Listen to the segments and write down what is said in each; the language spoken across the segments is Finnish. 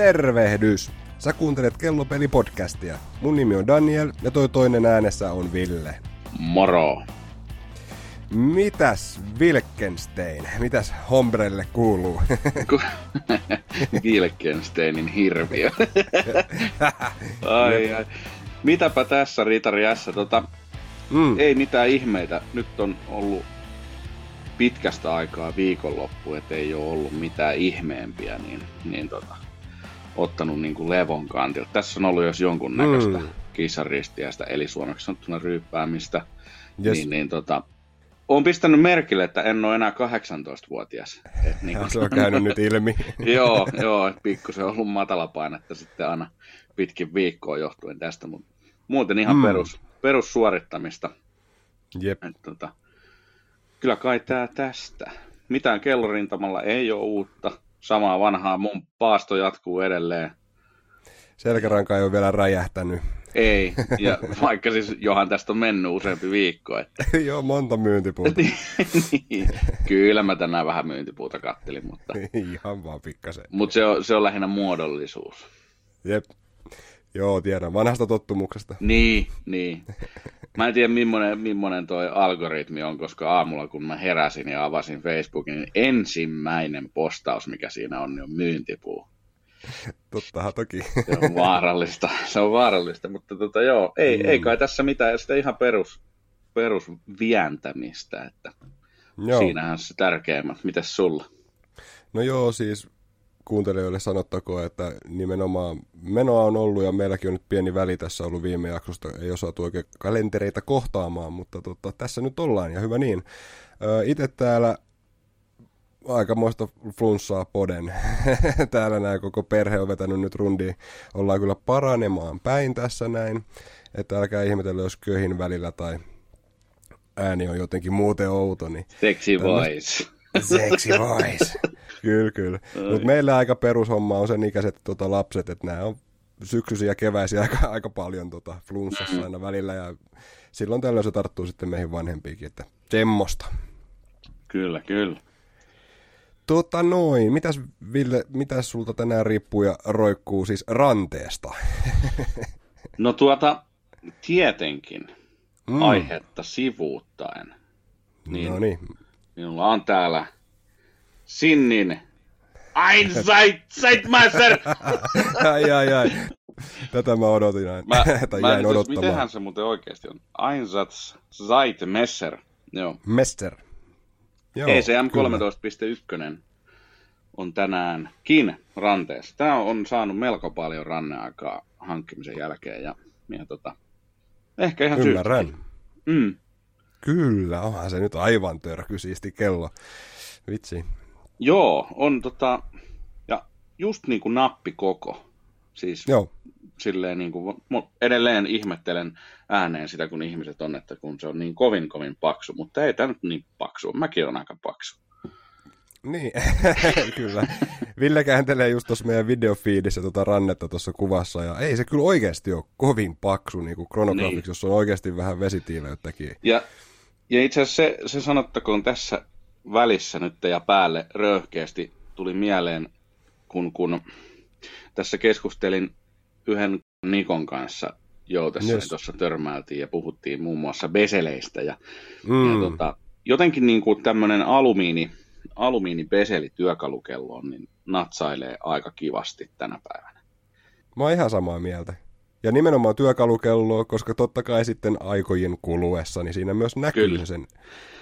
Tervehdys! Sä kuuntelet Kellopeli-podcastia. Mun nimi on Daniel ja toi toinen äänessä on Ville. Moro! Mitäs Wilkenstein, mitäs Hombrelle kuuluu? Wilkensteinin hirviö. ai, ai. Mitäpä tässä Ritari S? Tota, mm. Ei mitään ihmeitä. Nyt on ollut pitkästä aikaa viikonloppu, että ei ole ollut mitään ihmeempiä, niin, niin tota, ottanut niin kuin levon kantilta. Tässä on ollut jos jonkun näköistä mm. kissaristiästä, eli suomeksi sanottuna ryyppäämistä. Yes. Niin, niin tota, olen pistänyt merkille, että en ole enää 18-vuotias. Et niin kuin... Se on käynyt nyt ilmi. joo, joo pikkusen on ollut matala painetta sitten aina pitkin viikkoa johtuen tästä, mutta muuten ihan mm. perus, perussuorittamista. Jep. Et, tota, kyllä kai tää tästä. Mitään kellorintamalla ei ole uutta. Samaa vanhaa mun paasto jatkuu edelleen. Selkäranka ei ole vielä räjähtänyt. Ei, ja vaikka siis johan tästä on mennyt useampi viikko. Että... Joo, monta myyntipuuta. niin. Kyllä mä tänään vähän myyntipuuta kattelin, mutta... Ihan vaan pikkasen. Mutta se on, se on lähinnä muodollisuus. Jep. Joo, tiedän. Vanhasta tottumuksesta. Niin, niin. Mä en tiedä, millainen, millainen toi algoritmi on, koska aamulla kun mä heräsin ja avasin Facebookin, niin ensimmäinen postaus, mikä siinä on, niin on myyntipuu. Tottahan toki. Se on vaarallista, se on vaarallista, mutta tota, joo, ei, mm. ei kai tässä mitään, sitä ihan perus, perus vientämistä, että joo. siinähän se tärkeimmät. Mites sulla? No joo, siis kuuntelijoille sanottakoon, että nimenomaan menoa on ollut ja meilläkin on nyt pieni väli tässä ollut viime jaksosta. Ei osattu oikein kalentereita kohtaamaan, mutta tota, tässä nyt ollaan ja hyvä niin. Itse täällä aikamoista flunssaa poden. täällä näin koko perhe on vetänyt nyt rundi. Ollaan kyllä paranemaan päin tässä näin. Että älkää ihmetellä, jos köhin välillä tai ääni on jotenkin muuten outo. Niin Sexy voice. Sexy voice. Kyllä, kyllä. Mutta meillä aika perushomma on sen ikäiset tota, lapset, että nämä on syksyisiä ja keväisiä aika, aika paljon tota, flunssassa aina välillä ja silloin tällöin se tarttuu sitten meihin vanhempiinkin, että semmoista. Kyllä, kyllä. Tota noin, mitäs Ville, mitäs sulta tänään riippuu ja roikkuu siis ranteesta? no tuota, tietenkin mm. aihetta sivuuttaen. Niin, no niin. Minulla on täällä Sinnin Ein seit, seit Messer! ai, ai, ai. Tätä mä odotin näin. Mä, tai mä jäin odottamaan. Mitenhän se muuten oikeasti on? Einsatz seit Messer. Joo. Mester. Joo, ECM 13.1 on tänäänkin ranteessa. Tämä on saanut melko paljon ranneaikaa hankkimisen jälkeen ja, ja tota, ehkä ihan Ymmärrän. syystä. Mm. Kyllä, onhan se nyt aivan siisti kello. Vitsi. Joo, on tota, ja just niin kuin nappikoko. Siis Joo. silleen niin kuin, edelleen ihmettelen ääneen sitä, kun ihmiset on, että kun se on niin kovin kovin paksu, mutta ei tämä nyt niin paksu, mäkin on aika paksu. Niin, kyllä. Ville kääntelee just tuossa meidän videofiidissä tuota rannetta tuossa kuvassa, ja ei se kyllä oikeasti ole kovin paksu niin kuin Chronographics, niin. jos on oikeasti vähän vesitiileyttäkin. Ja, ja itse asiassa se, se sanottakoon tässä välissä nyt ja päälle röyhkeästi tuli mieleen, kun, kun tässä keskustelin yhden Nikon kanssa joutessa, yes. tuossa törmäiltiin ja puhuttiin muun muassa beseleistä. Ja, mm. ja tota, jotenkin niin kuin tämmöinen alumiini, alumiinipeseli työkalukelloon niin natsailee aika kivasti tänä päivänä. Mä oon ihan samaa mieltä. Ja nimenomaan työkalukelloa, koska totta kai sitten aikojen kuluessa, niin siinä myös näkyy Kyllä. sen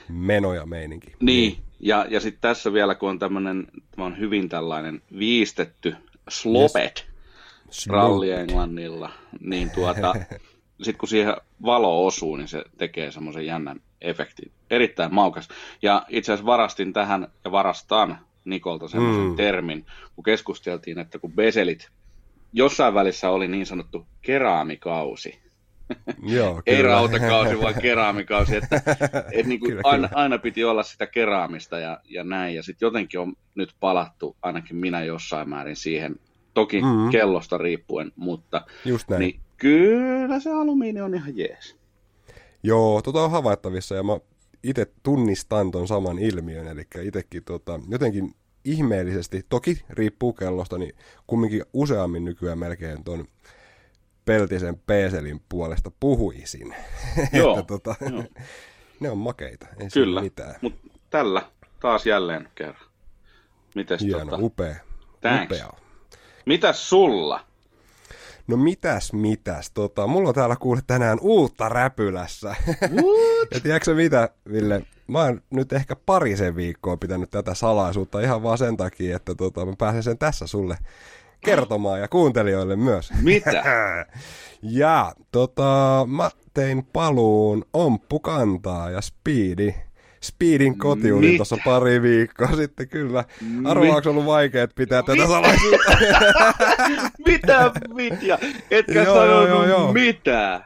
meno ja meininki. Niin, niin. ja, ja sitten tässä vielä, kun on tämmöinen, tämä on hyvin tällainen viistetty slopet yes. ralli englannilla, niin tuota, sitten kun siihen valo osuu, niin se tekee semmoisen jännän efektin. Erittäin maukas. Ja itse asiassa varastin tähän ja varastan Nikolta semmoisen mm. termin, kun keskusteltiin, että kun beselit jossain välissä oli niin sanottu keraamikausi, Joo, Ei rautakausi, vaan keraamikausi. Että, et niin kuin kyllä, aina, kyllä. aina piti olla sitä keraamista ja, ja näin. Ja sitten jotenkin on nyt palattu, ainakin minä jossain määrin siihen, toki mm-hmm. kellosta riippuen, mutta Just näin. Niin, kyllä se alumiini on ihan jees. Joo, tota on havaittavissa ja mä itse tunnistan ton saman ilmiön, eli itsekin tota, jotenkin ihmeellisesti, toki riippuu kellosta, niin kumminkin useammin nykyään melkein ton peltisen peeselin puolesta puhuisin. Joo, että, tota, joo. ne on makeita, ei Kyllä, mitään. mutta tällä taas jälleen kerran. Mites Hieno, tota, upea. Thanks. upea. mitäs sulla? No mitäs, mitäs. Tota, mulla on täällä kuule tänään uutta räpylässä. ja tiedätkö mitä, Ville? Mä oon nyt ehkä parisen viikkoa pitänyt tätä salaisuutta ihan vaan sen takia, että tota, mä pääsen sen tässä sulle kertomaan ja kuuntelijoille myös. Mitä? ja tota, mä tein paluun Omppukantaa ja Speedi. Speedin kotiudin tuossa pari viikkoa sitten, kyllä. Arvaako ollut vaikea pitää tätä Mitä? salaisuutta? Mitä vitja? Etkä Joo, sanonut joo, joo. mitään.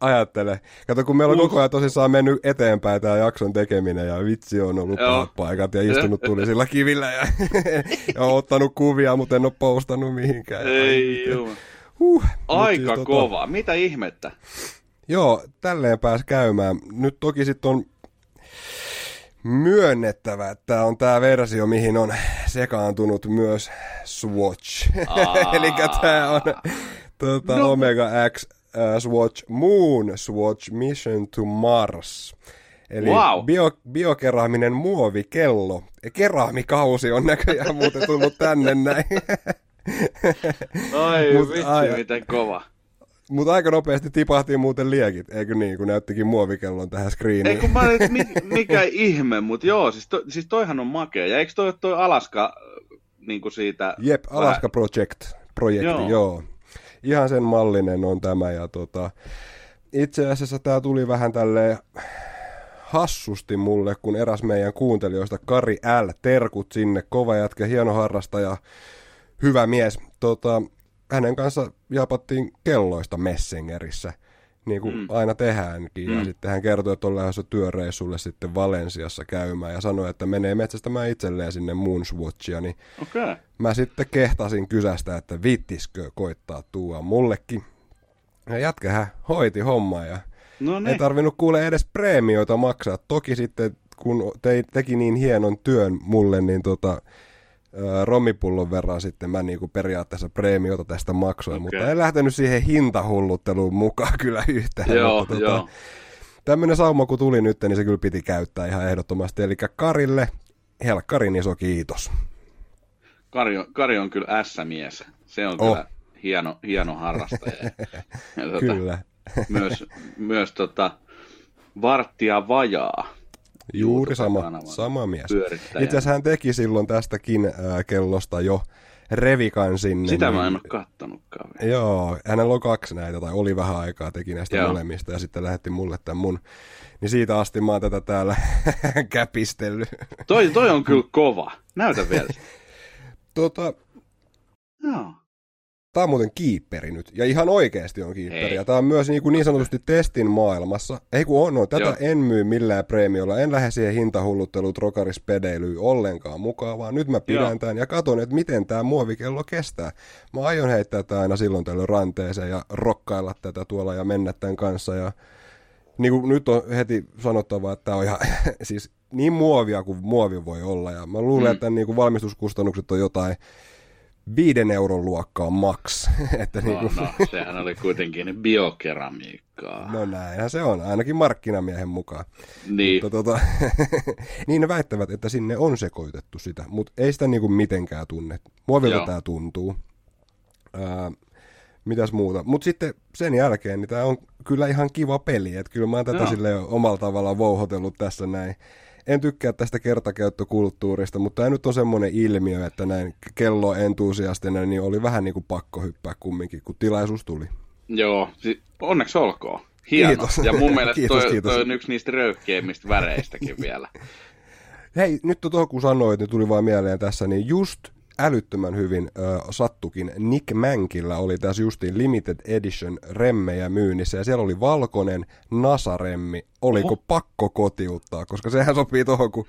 Ajattele. Kato, kun meillä on koko ajan tosissaan mennyt eteenpäin tämä jakson tekeminen ja vitsi on ollut pahat paikat ja istunut tulisilla kivillä ja, ja on ottanut kuvia, mutta en ole postannut mihinkään. Ei juu. Huh. Aika siis, tota, kova. Mitä ihmettä? Joo, tälleen pääs käymään. Nyt toki sitten on myönnettävä, että tämä on tämä versio, mihin on sekaantunut myös Swatch. Eli tämä on tuota, No. Omega X Swatch Moon Swatch Mission to Mars. Eli Wow. bio, biokeraaminen muovikello. Keraamikausi on näköjään muuten tullut tänne näin. Ai Mut vitsi, ai- miten kova. Mutta aika nopeasti tipahtiin muuten liekit, eikö niin, kun näyttikin muovikellon tähän screeniin. Ei kun mä olin, mi, mikä ihme, mutta joo, siis, to, siis toihan on makea. Ja eikö toi toi Alaska niin kuin siitä... Jep, Alaska Project, projekti, Joo. joo. Ihan sen mallinen on tämä ja tota, itse asiassa tämä tuli vähän tälleen hassusti mulle, kun eräs meidän kuuntelijoista, Kari L, terkut sinne, kova jätkä, hieno harrastaja, hyvä mies. Tota, hänen kanssa japattiin kelloista Messengerissä, niin kuin Mm. aina tehdäänkin. Ja Mm. sitten hän kertoi, että on lähdössä työreissulle sitten Valensiassa käymään ja sanoi, että menee metsästämään itselleen sinne Moonswatchia, niin. Okay. mä sitten kehtasin kysästä, että vittiskö koittaa tuua mullekin. Ja jätkähän hoiti hommaa ja No ei tarvinnut kuule edes preemioita maksaa. Toki sitten kun te, teki niin hienon työn mulle, niin tota, romipullon verran sitten mä niinku periaatteessa preemiota tästä maksoin, Okei. mutta en lähtenyt siihen hintahullutteluun mukaan kyllä yhtään. Joo, mutta, joo. Tämmöinen sauma kun tuli nyt, niin se kyllä piti käyttää ihan ehdottomasti. Eli Karille, helkkarin iso kiitos. Kari on, Kari on kyllä S-mies. Se on Oh. kyllä hieno, hieno harrastaja. Ja, tota, Kyllä. Myös, myös tota, varttia vajaa Juuri sama, sama mies. Itse asiassa hän teki silloin tästäkin ää, kellosta jo revikan sinne. Sitä niin- mä en ole kattonutkaan vielä. Joo, hänellä on kaksi näitä, tai oli vähän aikaa, teki näistä Joo. molemmista, ja sitten lähetti mulle tämän mun. Niin siitä asti mä oon tätä täällä käpistellyt. Toi, toi on kyllä kova. Näytä vielä. tota, Joo. Tämä on muuten kiipperi nyt, ja ihan oikeasti on kiipperi. Ja tämä on myös niin, kuin niin sanotusti testin maailmassa. Ei kun on, no, tätä Joo. en myy millään preemiolla, en lähde siihen hintahullutteluun, trokarisvedeilyyn ollenkaan mukaan, vaan nyt mä pidän Joo. tämän ja katon, että miten tämä muovikello kestää. Mä aion heittää tätä aina silloin tällöin ranteeseen ja rokkailla tätä tuolla ja mennä tämän kanssa. Ja niin kuin nyt on heti sanottava, että tämä on ihan siis niin muovia kuin muovi voi olla. Ja mä luulen, mm. että niin kuin valmistuskustannukset on jotain viiden euron luokkaa max. että niin No, kuin, no, sehän oli kuitenkin biokeramiikkaa. no näinhän se on, ainakin markkinamiehen mukaan. niin, Mutta tota, niin ne väittävät, että sinne on sekoitettu sitä, mutta ei sitä niinku mitenkään tunne. Muovilta Joo. tämä tuntuu. Ää, mitäs muuta. Mutta sitten sen jälkeen niin tämä on kyllä ihan kiva peli. Että kyllä mä oon tätä sille omalla tavallaan vouhotellut tässä näin. En tykkää tästä kertakäyttökulttuurista, mutta tämä nyt on semmoinen ilmiö, että näin kelloentusiastina niin oli vähän niin kuin pakko hyppää kumminkin, kun tilaisuus tuli. joo, si- onneksi olkoon. Hieno. Kiitos. Ja mun mielestä Kiitos, toi, kiitos. toi on yksi niistä röyhkeimmistä väreistäkin vielä. Hei, nyt tuohon kun sanoit, niin tuli vaan mieleen tässä, niin just älyttömän hyvin äh, sattukin. Nick Mankillä oli tässä justiin limited edition remmejä myynnissä ja siellä oli valkoinen NASA-remmi. Oliko Oho. pakko kotiuttaa, koska sehän sopii tuohon kuin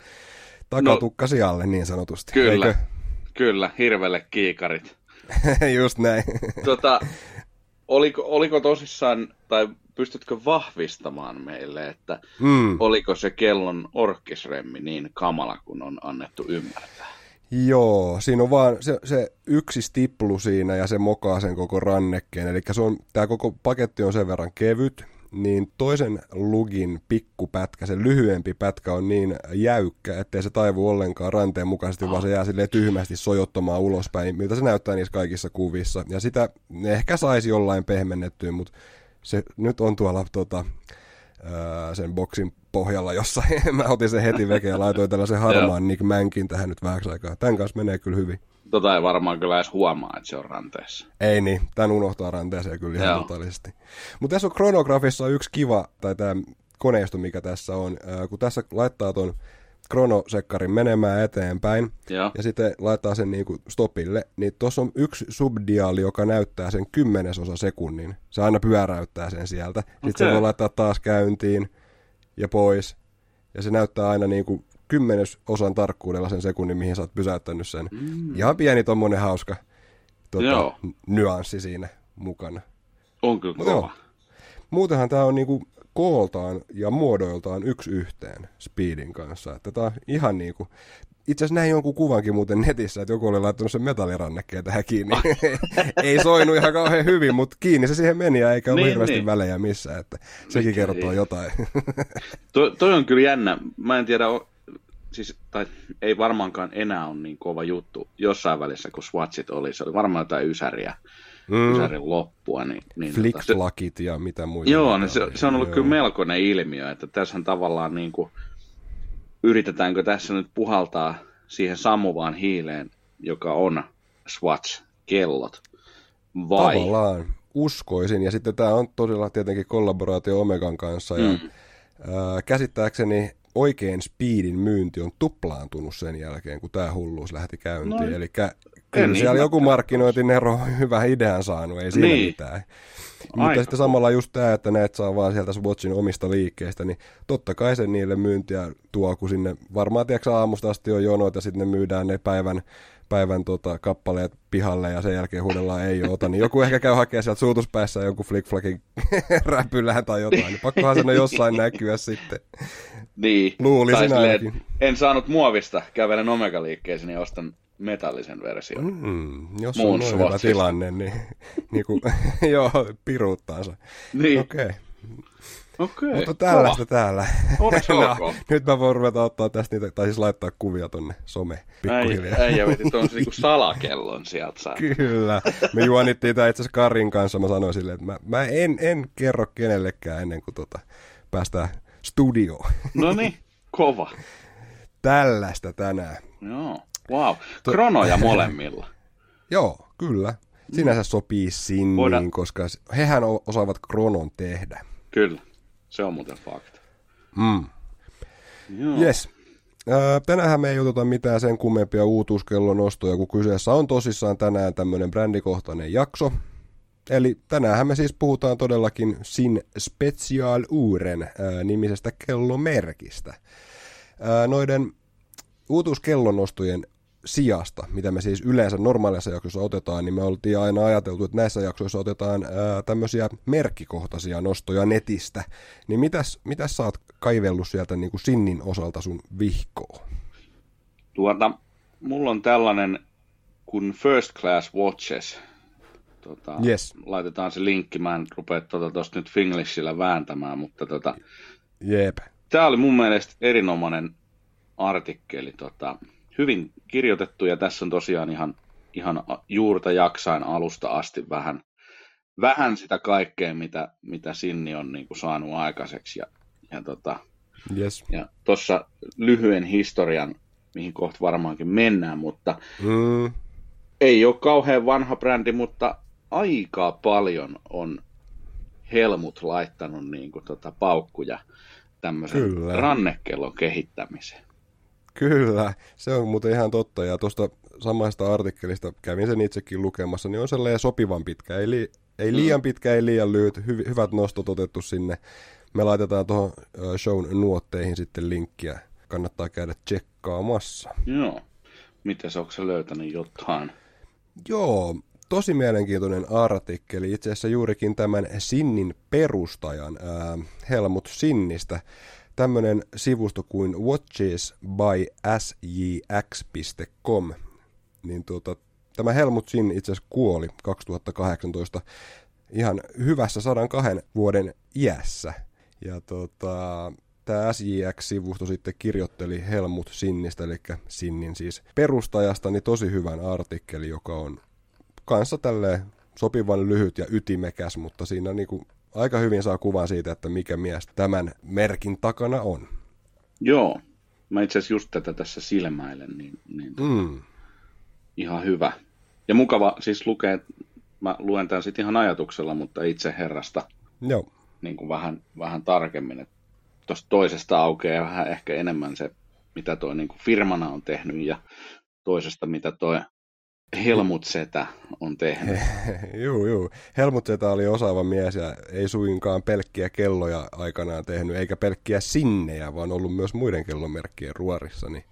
takatukka sijalle niin sanotusti. Kyllä, kyllä, hirvelle kiikarit. Eikö? just näin. Tota, oliko, oliko tosissaan, tai pystytkö vahvistamaan meille, että mm. oliko se kellon orkkisremmi niin kamala kuin on annettu ymmärtää? Joo, siinä on vaan se, se yksi stiplu siinä ja se mokaa sen koko rannekkeen. Eli se on, tämä koko paketti on sen verran kevyt, niin toisen lugin pikkupätkä, se lyhyempi pätkä on niin jäykkä, ettei se taivu ollenkaan ranteen mukaisesti, vaan se jää sille tyhmästi sojottamaan ulospäin, miltä se näyttää niissä kaikissa kuvissa. Ja sitä ehkä saisi jollain pehmennettyä, mutta se nyt on tuolla tota, sen boksin pohjalla jossain. Mä otin sen heti veke ja laitoin tällaisen harmaan Nick Mankin tähän nyt vähäksi aikaa. Tämän kanssa menee kyllä hyvin. Tota ei varmaan kyllä edes huomaa, että se on ranteessa. Ei niin, tämän unohtaa ranteeseen kyllä ihan totaalisesti. Mutta tässä on kronografissa yksi kiva, tai tämä koneisto, mikä tässä on. Kun tässä laittaa ton kronosekkarin menemään eteenpäin ja, ja sitten laittaa sen niin kuin stopille, niin tuossa on yksi subdiaali, joka näyttää sen kymmenesosa sekunnin. Se aina pyöräyttää sen sieltä. Sitten okay. se voi laittaa taas käyntiin ja pois. Ja se näyttää aina niin kuin kymmenesosan tarkkuudella sen sekunnin, mihin sä oot pysäyttänyt sen. Mm. Ihan pieni tommonen hauska tota, nyanssi siinä mukana. On kyllä kova. Muutenhan tämä on niinku kooltaan ja muodoiltaan yksi yhteen Speedin kanssa. Että tämä on ihan niin kuin, itse asiassa näin jonkun kuvankin muuten netissä, että joku oli laittanut sen metallirannekkeen tähän kiinni. ei soinut ihan kauhean hyvin, mutta kiinni se siihen meni ja eikä ollut niin, hirveästi niin. välejä missään, että sekin Mikä kertoo ei. jotain. to, toi on kyllä jännä. Mä en tiedä, siis, tai ei varmaankaan enää ole niin kova juttu jossain välissä, kun Swatchit oli. Se oli varmaan jotain ysäriä mm. Ysärin loppua. Niin, niin Flickflakit tota, ja mitä muita. Joo, niin se, se on ollut joo. kyllä melkoinen ilmiö, että tässä tavallaan niin kuin, yritetäänkö tässä nyt puhaltaa siihen sammuvaan hiileen, joka on Swatch-kellot, vai? Tavallaan, uskoisin. Ja sitten tämä on todella tietenkin kollaboraatio Omegan kanssa, ja mm. ää, käsittääkseni oikein speedin myynti on tuplaantunut sen jälkeen, kun tämä hulluus lähti käyntiin. No, Eli Kyllä siellä niin, joku markkinointinero hyvä idean saanut, ei siinä niin. mitään. Aika. Mutta sitten samalla just tämä, että näet saa vaan sieltä Swatchin omista liikkeistä, niin totta kai se niille myyntiä tuo, kun sinne varmaan tiedätkö, aamusta asti on jonoit ja sitten ne myydään ne päivän, päivän tota, kappaleet pihalle ja sen jälkeen huudellaan ei ota, niin joku ehkä käy hakemaan sieltä suutuspäissä jonkun flickflakin räpylään tai jotain, niin pakkohan sen jossain näkyä sitten. Niin. Luulisin ainakin. En saanut muovista, kävelen Omega-liikkeeseen, niin ostan metallisen version. Mm, jos on noin hyvä tilanne, niin, niin kuin, joo, piruuttaansa. Niin. Okei. Okay. Okei. Mutta tällaista Kova. täällä. no, nyt mä voin ruveta ottaa tästä niitä, tai siis laittaa kuvia tonne some pikkuhiljaa. Äijä veti tuon niinku salakellon sieltä. Saa. Kyllä. Me juonittiin tämä itse asiassa Karin kanssa. Mä sanoin silleen, että mä, mä en, en kerro kenellekään ennen kuin tota, päästään studioon. No niin, kova. Tällaista tänään. Joo. Wow, kronoja molemmilla. Joo, kyllä. Sinänsä sopii sinniin, Voidaan... koska hehän osaavat kronon tehdä. Kyllä, se on muuten fakta. Mm. Joo. Yes. Tänään me ei oteta mitään sen kummempia uutuuskellon ostoja, kun kyseessä on tosissaan tänään tämmöinen brändikohtainen jakso. Eli tänään me siis puhutaan todellakin Sin Special Uren nimisestä kellomerkistä. noiden uutuuskellonostojen sijasta, mitä me siis yleensä normaaleissa jaksoissa otetaan, niin me oltiin aina ajateltu, että näissä jaksoissa otetaan ää, tämmöisiä merkkikohtaisia nostoja netistä. Niin mitäs, mitäs sä oot kaivellut sieltä niin kuin Sinnin osalta sun vihkoa? Tuota, mulla on tällainen kuin First Class Watches. Tota, yes. Laitetaan se linkki, mä en rupea tuota tuosta nyt Finglishillä vääntämään, mutta tota, Jep. tämä oli mun mielestä erinomainen artikkeli. Tota, hyvin kirjoitettu ja tässä on tosiaan ihan, ihan juurta jaksain alusta asti vähän, vähän sitä kaikkea, mitä, mitä Sinni on niin kuin saanut aikaiseksi. Ja, ja, tota, yes. ja tuossa lyhyen historian, mihin kohta varmaankin mennään, mutta mm. ei ole kauhean vanha brändi, mutta aika paljon on Helmut laittanut niin kuin, tota, paukkuja tämmöisen Kyllä. rannekellon kehittämiseen. Kyllä, se on muuten ihan totta. Ja tuosta samasta artikkelista kävin sen itsekin lukemassa, niin on sellainen sopivan pitkä. Ei, li, ei liian pitkä, ei liian lyhyt. Hy, hyvät nostot otettu sinne. Me laitetaan tuohon shown nuotteihin sitten linkkiä. Kannattaa käydä tsekkaamassa. Joo. Miten onko se löytänyt jotain? Joo, tosi mielenkiintoinen artikkeli. Itse asiassa juurikin tämän Sinnin perustajan, ää, Helmut Sinnistä tämmöinen sivusto kuin watchesbysjx.com, niin tuota, tämä Helmut Sin itse asiassa kuoli 2018 ihan hyvässä 102 vuoden iässä. Ja tota, tämä SJX-sivusto sitten kirjoitteli Helmut Sinnistä, eli Sinnin siis perustajasta, niin tosi hyvän artikkeli, joka on kanssa tälle sopivan lyhyt ja ytimekäs, mutta siinä niinku aika hyvin saa kuvan siitä, että mikä mies tämän merkin takana on. Joo, mä itse asiassa just tätä tässä silmäilen, niin, niin mm. ihan hyvä. Ja mukava siis lukea, mä luen tämän sitten ihan ajatuksella, mutta itse herrasta Joo. Niin kuin vähän, vähän tarkemmin. Tuosta toisesta aukeaa vähän ehkä enemmän se, mitä toi niin kuin firmana on tehnyt ja toisesta, mitä toi Helmut Setä on tehnyt. juu, juu. Helmut Setä oli osaava mies ja ei suinkaan pelkkiä kelloja aikanaan tehnyt, eikä pelkkiä sinnejä, vaan ollut myös muiden kellomerkkien ruorissa. Niin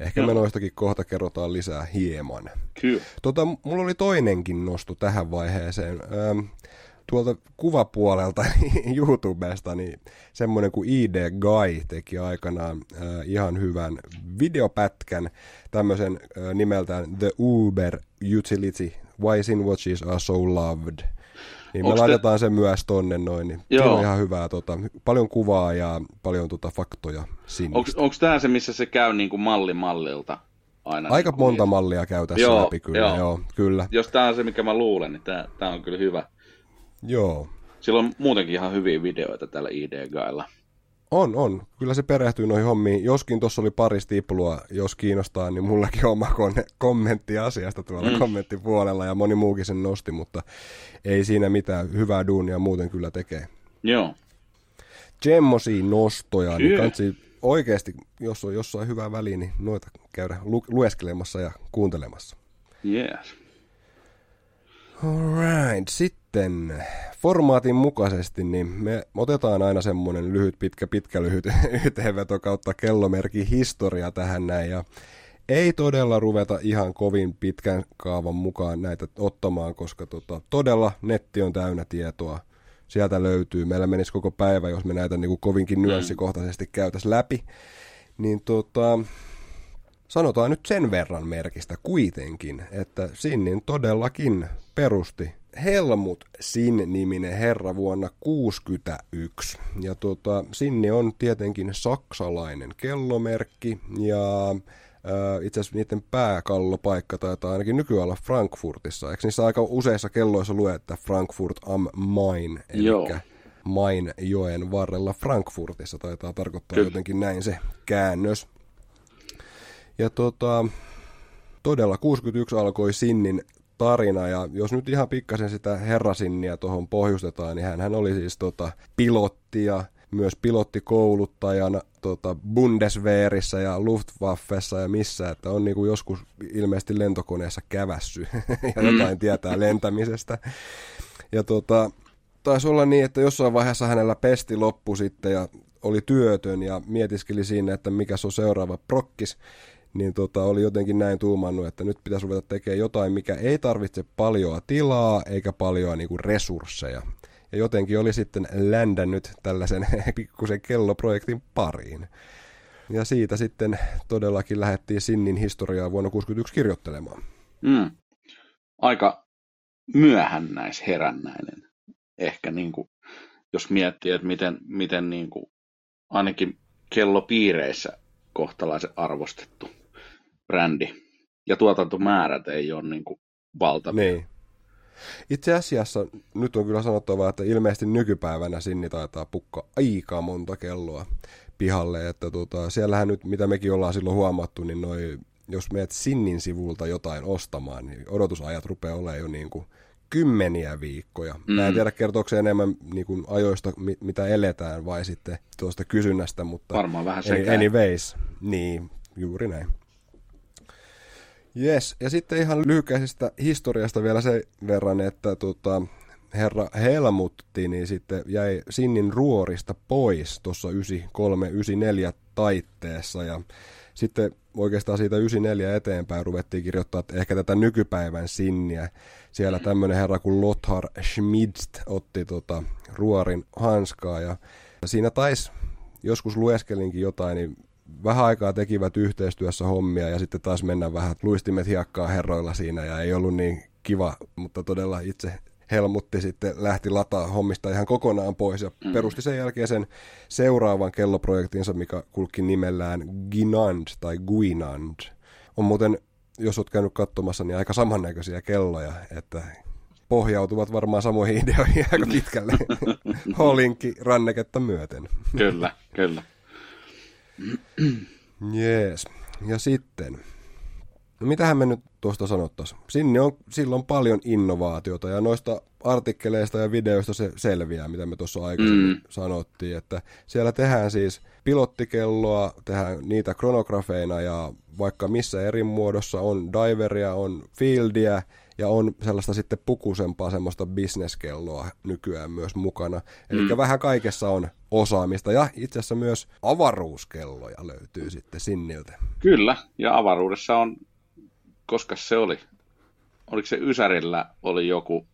ehkä no. me noistakin kohta kerrotaan lisää hieman. Kyllä. Tota, mulla oli toinenkin nosto tähän vaiheeseen. Ähm, tuolta kuvapuolelta YouTubesta, niin semmoinen kuin ID Guy teki aikanaan äh, ihan hyvän videopätkän tämmöisen äh, nimeltään The Uber Utility, Why Sin Watches Are So Loved. Niin me Onks laitetaan te... se myös tonne noin, niin Joo. on ihan hyvää, tota, paljon kuvaa ja paljon tota, faktoja sinne. Onko tämä se, missä se käy niin kuin malli mallilta? Aina Aika niin monta mallia käy tässä joo, läpi kyllä, joo. joo. kyllä. Jos tämä on se, mikä mä luulen, niin tämä on kyllä hyvä. Joo. Sillä on muutenkin ihan hyviä videoita tällä ID-gailla. On, on. Kyllä se perehtyy noihin hommiin. Joskin tuossa oli pari stiplua, jos kiinnostaa, niin mullakin on oma kommentti asiasta tuolla mm. kommenttipuolella ja moni muukin sen nosti, mutta ei siinä mitään. Hyvää duunia muuten kyllä tekee. Joo. Semmosia nostoja, niin kyllä. niin kansi oikeasti, jos on jossain hyvää väliä, niin noita käydä lu- lueskelemassa ja kuuntelemassa. Yes. Alright, sitten formaatin mukaisesti niin me otetaan aina semmoinen lyhyt, pitkä, pitkä, lyhyt yhteenveto kautta kellomerkin historia tähän näin ja ei todella ruveta ihan kovin pitkän kaavan mukaan näitä ottamaan, koska tota, todella netti on täynnä tietoa. Sieltä löytyy. Meillä menisi koko päivä, jos me näitä niin kuin kovinkin nyanssikohtaisesti käytäisiin läpi. Niin tota, sanotaan nyt sen verran merkistä kuitenkin, että Sinnin todellakin perusti Helmut Sin-niminen herra vuonna 1961. Ja tuota, Sinni on tietenkin saksalainen kellomerkki ja itse asiassa niiden pääkallopaikka taitaa ainakin nykyään olla Frankfurtissa. Eikö niissä aika useissa kelloissa lue, että Frankfurt am Main, eli Joo. Main joen varrella Frankfurtissa taitaa tarkoittaa Kyllä. jotenkin näin se käännös. Ja tota, todella 61 alkoi Sinnin tarina, ja jos nyt ihan pikkasen sitä herrasinnia tuohon pohjustetaan, niin hän, oli siis tota, pilotti ja myös pilottikouluttajana tota, Bundeswehrissa ja Luftwaffessa ja missä, että on niinku joskus ilmeisesti lentokoneessa kävässy ja mm. jotain tietää lentämisestä. Ja tota, taisi olla niin, että jossain vaiheessa hänellä pesti loppu sitten ja oli työtön ja mietiskeli siinä, että mikä se on seuraava prokkis niin tota, oli jotenkin näin tuumannut, että nyt pitäisi ruveta tekemään jotain, mikä ei tarvitse paljoa tilaa eikä paljoa niinku resursseja. Ja jotenkin oli sitten ländännyt tällaisen pikkusen kelloprojektin pariin. Ja siitä sitten todellakin lähdettiin Sinnin historiaa vuonna 1961 kirjoittelemaan. Mm. Aika herännäinen. Ehkä niin kuin, jos miettii, että miten, miten niin kuin, ainakin kellopiireissä kohtalaisen arvostettu brändi. Ja tuotantomäärät ei ole niin kuin valtavia. Niin. Itse asiassa nyt on kyllä sanottava, että ilmeisesti nykypäivänä Sinni taitaa pukka aika monta kelloa pihalle, että tota, siellähän nyt, mitä mekin ollaan silloin huomattu, niin noi, jos meet Sinnin sivulta jotain ostamaan, niin odotusajat rupeaa olemaan jo niin kuin kymmeniä viikkoja. Mm. Mä en mm. tiedä, kertooko se enemmän niin kuin ajoista, mitä eletään, vai sitten tuosta kysynnästä, mutta Varmaan vähän sekä. anyways, niin, juuri näin. Yes, ja sitten ihan lyhykäisestä historiasta vielä se verran, että tota, herra Helmutti niin sitten jäi Sinnin ruorista pois tuossa 93-94 taitteessa. Ja sitten oikeastaan siitä 94 eteenpäin ruvettiin kirjoittaa että ehkä tätä nykypäivän Sinniä. Siellä tämmöinen herra kuin Lothar Schmidst otti tota ruorin hanskaa. Ja siinä taisi joskus lueskelinkin jotain, niin vähän aikaa tekivät yhteistyössä hommia ja sitten taas mennä vähän luistimet hiekkaa herroilla siinä ja ei ollut niin kiva, mutta todella itse Helmutti sitten lähti lataa hommista ihan kokonaan pois ja mm. perusti sen jälkeen sen seuraavan kelloprojektinsa, mikä kulki nimellään Ginand tai Guinand. On muuten, jos olet käynyt katsomassa, niin aika samannäköisiä kelloja, että pohjautuvat varmaan samoihin ideoihin aika pitkälle Holinki ranneketta myöten. Kyllä, kyllä. Jees. Ja sitten, no mitähän me nyt tuosta sanottaisiin? Sinne on silloin paljon innovaatiota ja noista artikkeleista ja videoista se selviää, mitä me tuossa aikaisemmin mm. sanottiin, että siellä tehdään siis pilottikelloa, tehdään niitä kronografeina ja vaikka missä eri muodossa on diveria, on fieldia ja on sellaista sitten pukusempaa semmoista bisneskelloa nykyään myös mukana. Eli mm. vähän kaikessa on osaamista ja itse asiassa myös avaruuskelloja löytyy sitten Sinniltä. Kyllä, ja avaruudessa on, koska se oli, oliko se Ysärillä oli joku,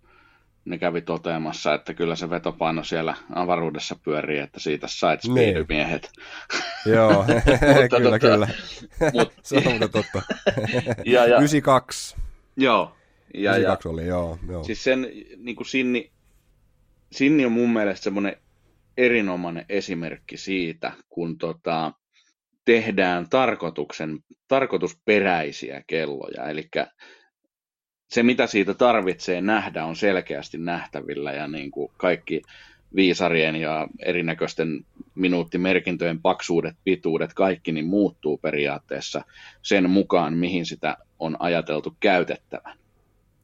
ne kävi toteamassa, että kyllä se vetopaino siellä avaruudessa pyörii, että siitä sait niin. speedymiehet. Joo, kyllä, tota, kyllä. Mut, se on totta. ja, ja, 92. Joo, ja, ja, oli, joo, joo. Siis sen, niin kuin Sinni, Sinni on mun mielestä semmoinen erinomainen esimerkki siitä, kun tota, tehdään tarkoituksen, tarkoitusperäisiä kelloja. Eli se, mitä siitä tarvitsee nähdä, on selkeästi nähtävillä ja niin kuin kaikki viisarien ja erinäköisten minuuttimerkintöjen paksuudet, pituudet, kaikki niin muuttuu periaatteessa sen mukaan, mihin sitä on ajateltu käytettävän.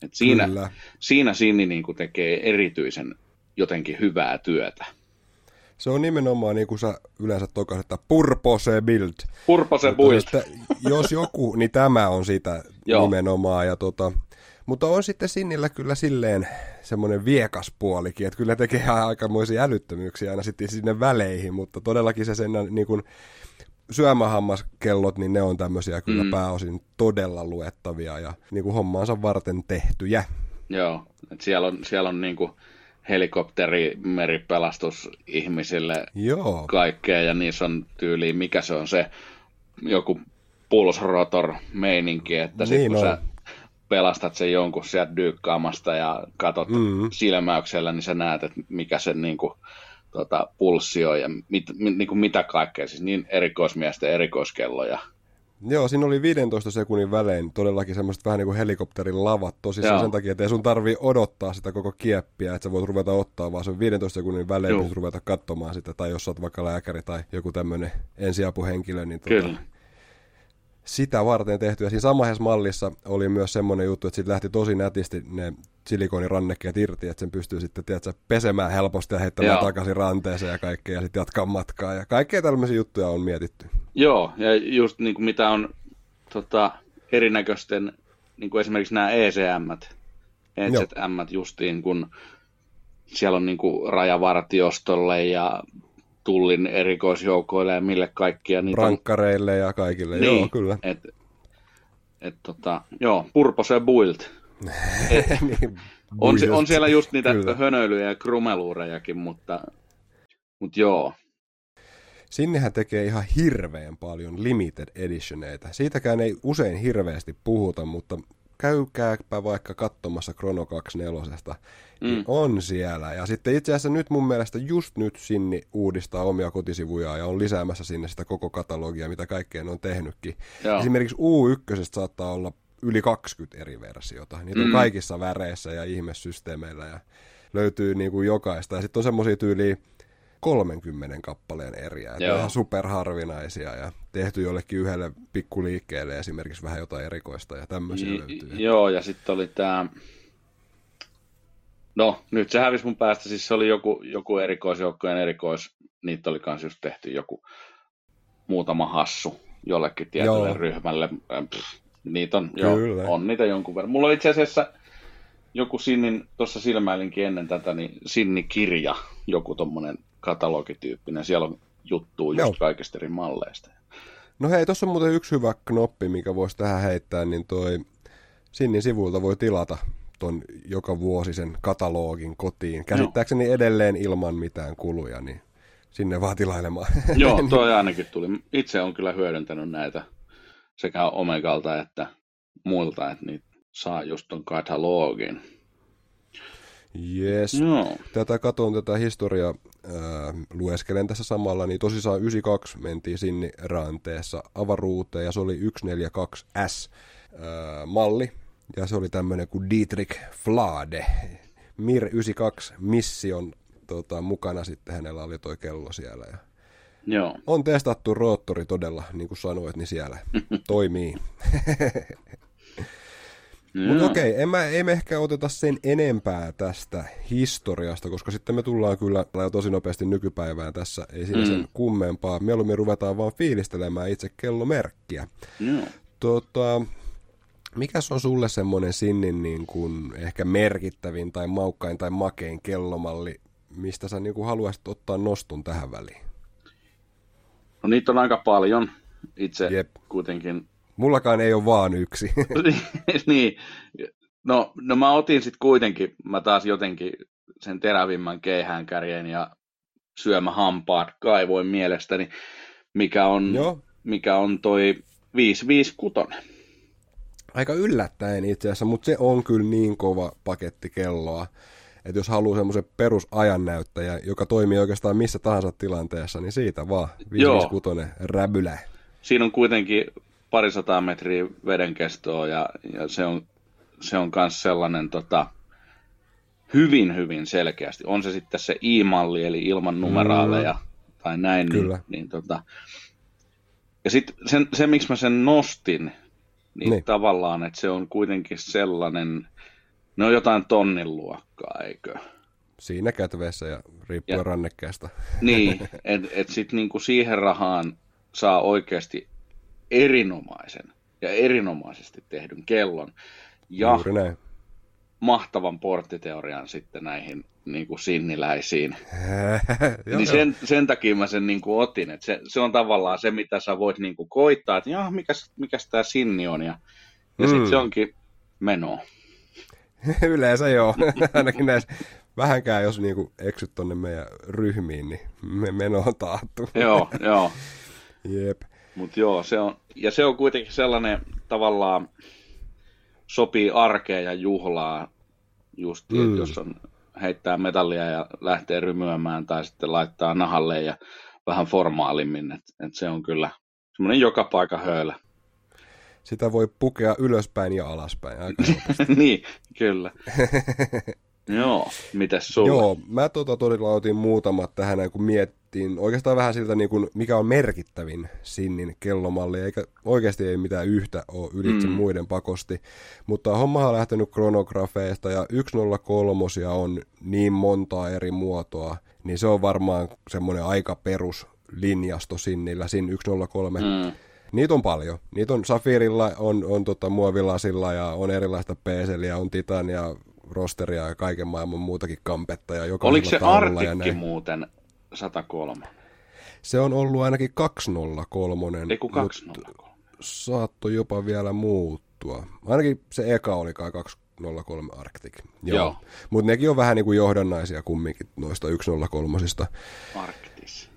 Et siinä, Kyllä. siinä Sinni niin kuin tekee erityisen jotenkin hyvää työtä. Se on nimenomaan niin kuin sä yleensä tokaat, että purpose build. Purpose build. Että jos joku, niin tämä on sitä nimenomaan. Ja tota, mutta on sitten Sinnillä kyllä silleen semmoinen viekas puolikin, että kyllä tekee aikamoisia älyttömyyksiä aina sitten sinne väleihin, mutta todellakin se sen niin kuin, syömähammaskellot, niin ne on tämmöisiä kyllä mm. pääosin todella luettavia ja niin kuin hommaansa varten tehtyjä. Joo, että siellä on, siellä on niin kuin helikopteri, meripelastus ihmisille Joo. kaikkea ja niissä on tyyliin, mikä se on se joku pulsrotor meininki, että niin sit, kun on. sä pelastat sen jonkun sieltä dyykkaamasta ja katot mm. silmäyksellä, niin sä näet, että mikä se niin kuin, tota, pulssio ja mit, mit, niin kuin mitä kaikkea, siis niin erikoismiesten erikoiskelloja. Joo, siinä oli 15 sekunnin välein todellakin semmoiset vähän niin kuin helikopterin lavat, tosissaan Joo. sen takia, että ei sun tarvii odottaa sitä koko kieppiä, että sä voit ruveta ottaa, vaan se on 15 sekunnin välein, että ruveta katsomaan sitä, tai jos sä oot vaikka lääkäri tai joku tämmöinen ensiapuhenkilö, niin tota, Kyllä sitä varten tehty. Ja siinä samassa mallissa oli myös semmoinen juttu, että siitä lähti tosi nätisti ne silikonirannekkeet irti, että sen pystyy sitten tiedätkö, pesemään helposti ja heittämään Joo. takaisin ranteeseen ja kaikkea ja sitten jatkaa matkaa. Ja kaikkea tällaisia juttuja on mietitty. Joo, ja just niin kuin mitä on tota, erinäköisten, niin kuin esimerkiksi nämä ECM, EZM justiin, kun siellä on niin kuin rajavartiostolle ja tullin erikoisjoukoille ja mille kaikkia. Niitä Rankkareille ja kaikille, niin, joo kyllä. Et, et, tota, joo, Purpose Build. Niin, on, on siellä just niitä kyllä. hönöilyjä ja krumeluurejakin, mutta, mutta joo. Sinnehän tekee ihan hirveän paljon limited editioneita. Siitäkään ei usein hirveästi puhuta, mutta käykääpä vaikka katsomassa Chrono 24, niin mm. on siellä. Ja sitten itse asiassa nyt mun mielestä just nyt Sinni uudistaa omia kotisivujaan ja on lisäämässä sinne sitä koko katalogia, mitä kaikkea ne on tehnytkin. Joo. Esimerkiksi U1 saattaa olla yli 20 eri versiota. Niitä mm. on kaikissa väreissä ja ihmesysteemeillä ja löytyy niin kuin jokaista. Ja sitten on semmoisia tyyliä 30 kappaleen eriä, että ihan superharvinaisia ja tehty jollekin yhdelle pikkuliikkeelle esimerkiksi vähän jotain erikoista ja tämmöisiä J- löytyy. Joo, ja sitten oli tämä, no nyt se hävisi mun päästä, siis se oli joku, joku erikoisjoukkojen erikois, niitä oli kanssa just tehty joku muutama hassu jollekin tietylle joo. ryhmälle. Pff, niitä on, joo, on niitä jonkun verran. Mulla oli itse asiassa joku Sinnin, tuossa silmäilinkin ennen tätä, niin Sinni-kirja, joku tommonen katalogityyppinen. Siellä on juttuu just Joo. kaikista eri malleista. No hei, tuossa on muuten yksi hyvä knoppi, mikä voisi tähän heittää, niin toi Sinnin sivuilta voi tilata ton joka vuosi sen katalogin kotiin. Käsittääkseni no. edelleen ilman mitään kuluja, niin sinne vaan tilailemaan. Joo, toi ainakin tuli. Itse on kyllä hyödyntänyt näitä sekä Omegalta että muilta, että niitä saa just ton katalogin. Yes. Joo. Tätä katon tätä historiaa, lueskelen tässä samalla, niin tosissaan 92 mentiin sinne ranteessa avaruuteen ja se oli 142S äh, malli ja se oli tämmöinen kuin Dietrich Flade. Mir 92 mission tota, mukana sitten hänellä oli toi kello siellä ja Joo. on testattu roottori todella, niin kuin sanoit, niin siellä toimii. Mutta okei, en mä, ei me ehkä oteta sen enempää tästä historiasta, koska sitten me tullaan kyllä tosi nopeasti nykypäivään tässä, ei siinä Mm. sen kummempaa. Mieluummin ruvetaan vaan fiilistelemään itse kellomerkkiä. Joo. Tota, mikäs on sulle semmoinen sinnin niin kuin ehkä merkittävin tai maukkain tai makein kellomalli, mistä sä niin kuin haluaisit ottaa nostun tähän väliin? No niitä on aika paljon. Itse Jep. kuitenkin Mullakaan ei ole vaan yksi. niin. No, no mä otin sitten kuitenkin, mä taas jotenkin sen terävimmän keihäänkärjen ja syömähampaat kaivoin mielestäni, mikä on, Joo. mikä on toi 556. Aika yllättäen itse asiassa, mutta se on kyllä niin kova paketti kelloa, että jos haluaa semmoisen perusajannäyttäjän, joka toimii oikeastaan missä tahansa tilanteessa, niin siitä vaan 556 räbylä. Siinä on kuitenkin parisataa metriä vedenkestoa ja, ja se on se on myös sellainen tota, hyvin, hyvin selkeästi. On se sitten se i-malli, eli ilman numeraaleja tai näin. Kyllä. Niin, niin tota, ja sitten sen, se, miksi mä sen nostin, niin, Niin. niin. tavallaan, että se on kuitenkin sellainen, ne on jotain tonnin luokkaa, eikö? Siinä kätveessä ja riippuen Ja- rannekkeesta. Niin, että et sitten niinku siihen rahaan saa oikeasti erinomaisen ja erinomaisesti tehdyn kellon ja Juuri näin. mahtavan porttiteorian sitten näihin niinku sinniläisiin. Joo, niin sen, sen takia mä sen niinku otin, että se, se on tavallaan se, mitä sä voit niinku koittaa, että mikäs, mikäs tämä sinni on, ja, ja Mm. sitten se onkin menoa. Yleensä joo, ainakin näissä vähänkään jos niinku eksyt tonne meidän ryhmiin, niin me meno on taattu. joo, joo. Jep. Mutta joo, se on, ja se on kuitenkin sellainen tavallaan sopii arkeen ja juhlaa just, Mm. mm. jos on heittää metallia ja lähtee rymyämään tai sitten laittaa nahalle ja vähän formaalimmin, että et se on kyllä semmoinen joka paikka höylä. Sitä voi pukea ylöspäin ja alaspäin aika niin, kyllä. joo, mitäs sulla? Joo, mä tota todella otin muutamat tähän näin, kun miettiin oikeastaan vähän siltä, niin kuin, mikä on merkittävin Sinnin kellomalli, eikä oikeasti ei mitään yhtä ole ylitse mm. Mm. muiden pakosti. Mutta hommahan on lähtenyt kronografeista ja 103 on niin montaa eri muotoa, niin se on varmaan semmoinen aika perus linjasto Sinnillä, Sin 103. Mm. Niitä on paljon. Niitä on Safirilla, on, on tota muovilasilla ja on erilaista peeseliä, on titania, rosteria ja kaiken maailman muutakin kampetta. Ja Oliko se Artikki muuten 103? Se on ollut ainakin 203. Ei kun mut 203. Saattoi jopa vielä muuttua. Ainakin se eka oli kai 203 Arctic. Joo. Mutta nekin on vähän niin kuin johdannaisia kumminkin noista 103. Arktis.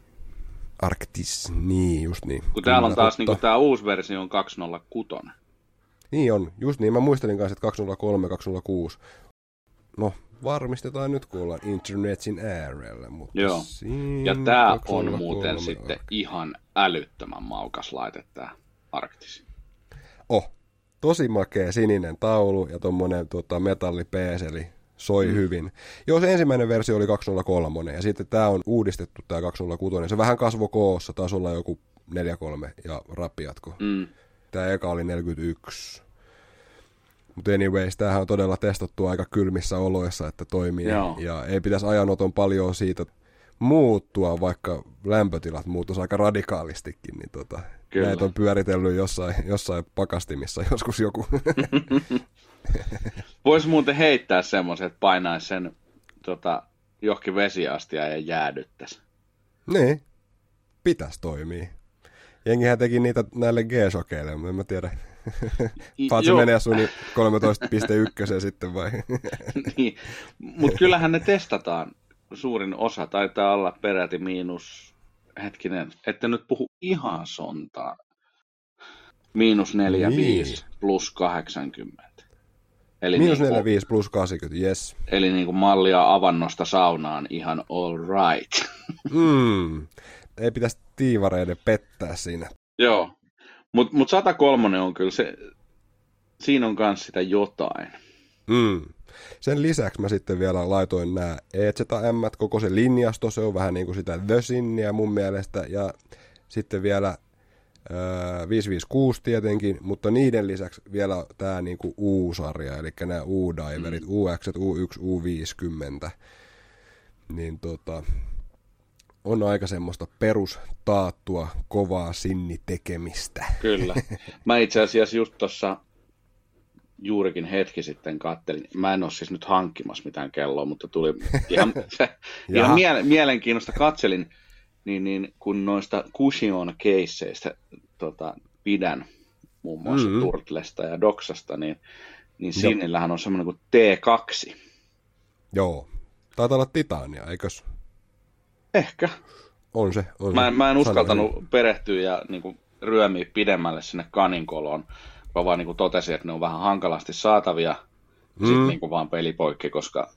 Arctis, niin just niin. Kun täällä on taas niinku tämä uusi versio on 206. Niin on, just niin. Mä muistelin kanssa, että 203, 206. No, varmistetaan nyt, kun ollaan internetin äärellä. Mutta Joo. Ja tämä on 203 muuten sitten ihan älyttömän maukas laite tämä Arktis. Oh, tosi makea sininen taulu ja tommonen tota, metallipeeseli soi mm. hyvin. Joo, se ensimmäinen versio oli 203 ja sitten tämä on uudistettu tämä 206. Se vähän kasvo koossa, taisi olla joku 43 ja rappiatko. Mm. Tämä eka oli 41. Mutta anyways, tämähän on todella testattu aika kylmissä oloissa, että toimii. Joo. Ja ei pitäisi ajanoton paljon siitä muuttua, vaikka lämpötilat muuttuisi aika radikaalistikin. Niin tota, Kyllä. näitä on pyöritellyt jossain, jossain pakastimissa joskus joku. Voisi muuten heittää semmoisen, että painaisi sen tota, johonkin vesiastia ja jäädyttäisi. niin, pitäisi toimia. Jengihän teki niitä näille G-sokeille, mutta en mä tiedä. I- Saat se joo. menee sun 13.1 sitten vai? niin. Mutta kyllähän ne testataan. suurin osa taitaa olla peräti miinus, hetkinen, että nyt puhu ihan sontaa, miinus 45 niin. plus 80. Eli Miinus niin 45 plus 80, yes. Eli niin kuin mallia avannosta saunaan ihan all right. mm, ei pitäisi tiivareiden pettää siinä. Joo, mutta mut 103 on kyllä se, siinä on myös sitä jotain. Mm. Sen lisäksi mä sitten vielä laitoin nämä EZM, koko se linjasto, se on vähän niin kuin sitä The Sinniä mun mielestä, ja sitten vielä 556 tietenkin, mutta niiden lisäksi vielä tämä niinku U-sarja, eli nämä U-diverit, mm. UX, U1, U50, niin tota, on aika semmoista perustaattua kovaa sinnitekemistä. Kyllä. Mä itse asiassa just tuossa juurikin hetki sitten kattelin. Mä en ole siis nyt hankkimassa mitään kelloa, mutta tuli ihan, ihan mielenkiinnosta katselin niin, niin kun noista Cushion keisseistä tota, pidän, muun muassa mm-hmm. Turtlesta ja Doksasta, niin, niin Sinnillähän on semmoinen kuin T2. Joo. Taitaa olla Titania, eikös? Ehkä. On se. On mä, en, mä en uskaltanut Sanoisin. perehtyä ja niin kuin, ryömiä pidemmälle sinne kaninkoloon, vaan vaan niin kuin totesin, että ne on vähän hankalasti saatavia, mm. sitten niin kuin vaan pelipoikki, koska...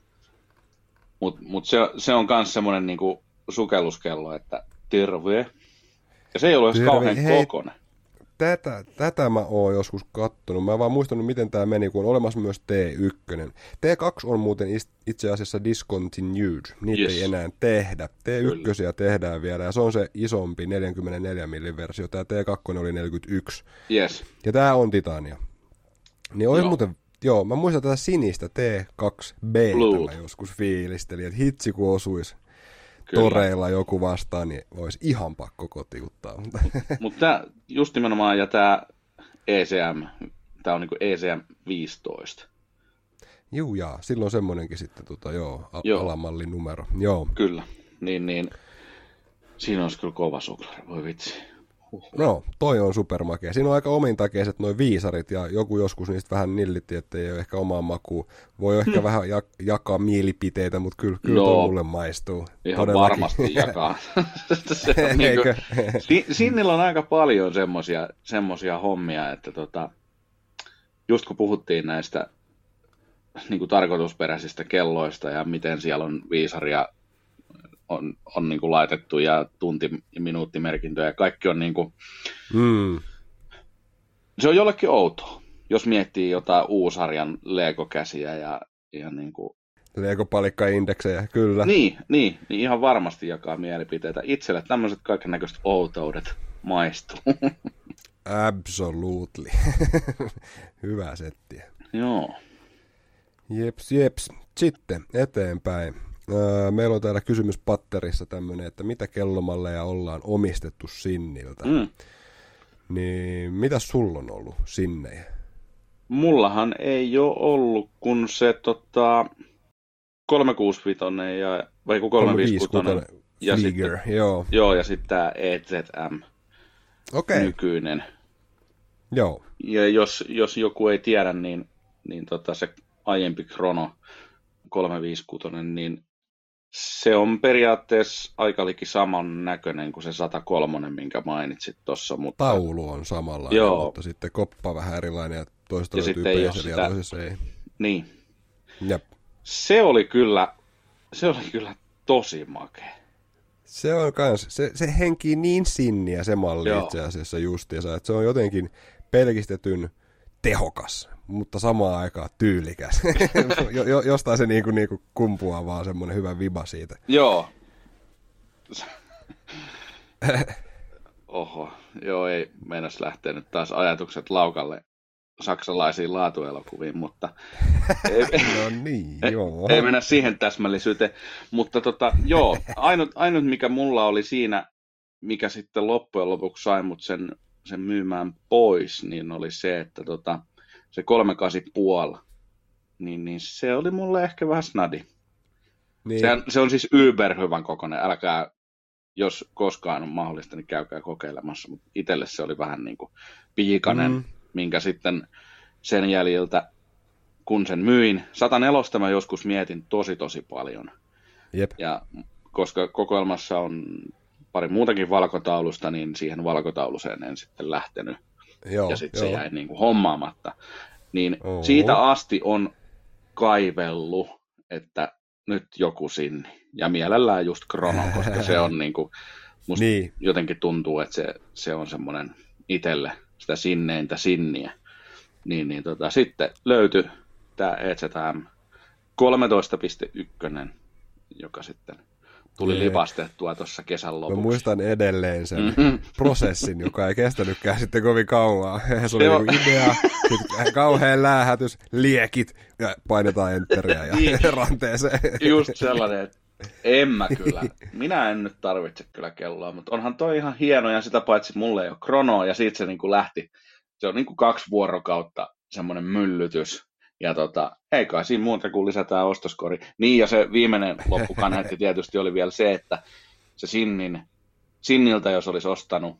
Mutta mut se, se on myös semmoinen niin kuin, sukelluskello, että terve. Ja se ei ole edes kauhean Hei, kokonen. Tätä, tätä mä oon joskus kattonut. Mä en vaan muistanut, miten tämä meni, kun on olemassa myös T1. T2 on muuten itse asiassa discontinued. Niitä yes. ei enää tehdä. T1 Kyllä. tehdään vielä, ja se on se isompi 44 mm versio. Tämä T2 oli 41. Yes. Ja tämä on Titania. Niin olisi muuten Joo, mä muistan tätä sinistä T2B, mä joskus fiilisteli, että hitsi kun osuisi Kyllä. toreilla joku vastaan, niin olisi ihan pakko kotiuttaa. Mutta just nimenomaan, ja tämä ECM, tämä on niin ECM 15. Juu, jaa, silloin semmoinenkin sitten, tota, joo, a- joo. alamallin numero. Joo. Kyllä, niin, niin siinä olisi kyllä kova suklari, voi vitsi. No, toi on supermakea. Siinä on aika omintakeiset noin viisarit ja joku joskus niistä vähän nillitti, että ei ole ehkä omaa makuun. Voi ehkä vähän jak- jakaa mielipiteitä, mutta kyllä, kyllä no, mulle maistuu. Ihan Todellakin. varmasti jakaa. niin kuin, si- Sinnillä on aika paljon semmosia, semmosia hommia, että tota, just kun puhuttiin näistä niin kuin tarkoitusperäisistä kelloista ja miten siellä on viisaria on, on niin kuin laitettu ja tunti- ja minuuttimerkintöjä ja kaikki on niin kuin, mm. se on jollekin outoa, jos miettii jotain uusarjan Lego-käsiä ja, ja niin kuin... Lego-palikka-indeksejä, kyllä. Niin, niin, niin, ihan varmasti jakaa mielipiteitä. Itselle tämmöiset kaiken näköiset outoudet maistuu. Absolutely. Hyvä settiä. Joo. Jeps, jeps. Sitten eteenpäin. Öö, meillä on täällä kysymys patterissa tämmöinen, että mitä kellomalleja ollaan omistettu Sinniltä. Mm. Niin mitä sulla on ollut Sinnejä? Mullahan ei ole ollut, kun se tota, 365 ja, vai 356 ja Flieger, sitten, joo. joo. ja sitten tämä EZM okay. nykyinen. Joo. Ja jos, jos joku ei tiedä, niin, niin tota se aiempi Chrono 356, niin se on periaatteessa aika saman näköinen kuin se 103, minkä mainitsit tuossa. Mutta... Taulu on samalla, Joo. mutta sitten koppa vähän erilainen ja toista ja löytyy ei sitä... ja toisessa ei. Niin. Jep. Se oli kyllä, se oli kyllä tosi makea. Se on kans, se, se henkii niin sinniä se malli Joo. itse asiassa justiinsa, että se on jotenkin pelkistetyn tehokas mutta samaan aikaan tyylikäs. jo, jostain se niinku, niinku kumpuaa vaan semmoinen hyvä viba siitä. Joo. Oho, joo ei meinas lähteä nyt taas ajatukset laukalle saksalaisiin laatuelokuviin, mutta ei, no niin, joo. ei mennä siihen täsmällisyyteen. Mutta tota, joo, ainut, ainut mikä mulla oli siinä, mikä sitten loppujen lopuksi sai mut sen, sen myymään pois, niin oli se, että tota, se 38 puoli, niin, niin se oli mulle ehkä vähän snadi. Niin. Se, se on siis yber hyvän kokoinen, älkää, jos koskaan on mahdollista, niin käykää kokeilemassa, mutta itselle se oli vähän niin kuin piikanen, mm. minkä sitten sen jäljiltä, kun sen myin, 104 mä joskus mietin tosi tosi paljon, Jep. Ja koska kokoelmassa on pari muutakin valkotaulusta, niin siihen valkotauluseen en sitten lähtenyt. Joo, ja sitten se jäi niin kuin hommaamatta. Niin Oho. siitä asti on kaivellut, että nyt joku sinne. Ja mielellään just Krono, koska se on niin kuin, musta Niin. jotenkin tuntuu, että se, se on semmoinen itselle sitä sinneintä sinniä. Niin, niin tota, sitten löytyi tämä EZM 13.1, joka sitten tuli Jee. lipastettua tuossa kesän Mä lopuksi. muistan edelleen sen Mhm. prosessin, joka ei kestänytkään sitten kovin kauan. Se oli Joo. niinku idea, kauhean läähätys, liekit ja painetaan enteriä ja Niin. ranteeseen. Just sellainen, että en mä kyllä. Minä en nyt tarvitse kyllä kelloa, mutta onhan toi ihan hieno ja sitä paitsi mulle ei ole kronoa ja siitä se niin kuin lähti. Se on niin kuin kaksi vuorokautta semmoinen myllytys. Ja tota, ei kai siinä muuta kuin lisätään ostoskori. Niin ja se viimeinen loppukaneetti tietysti oli vielä se, että se Sinnin, Sinniltä jos olisi ostanut,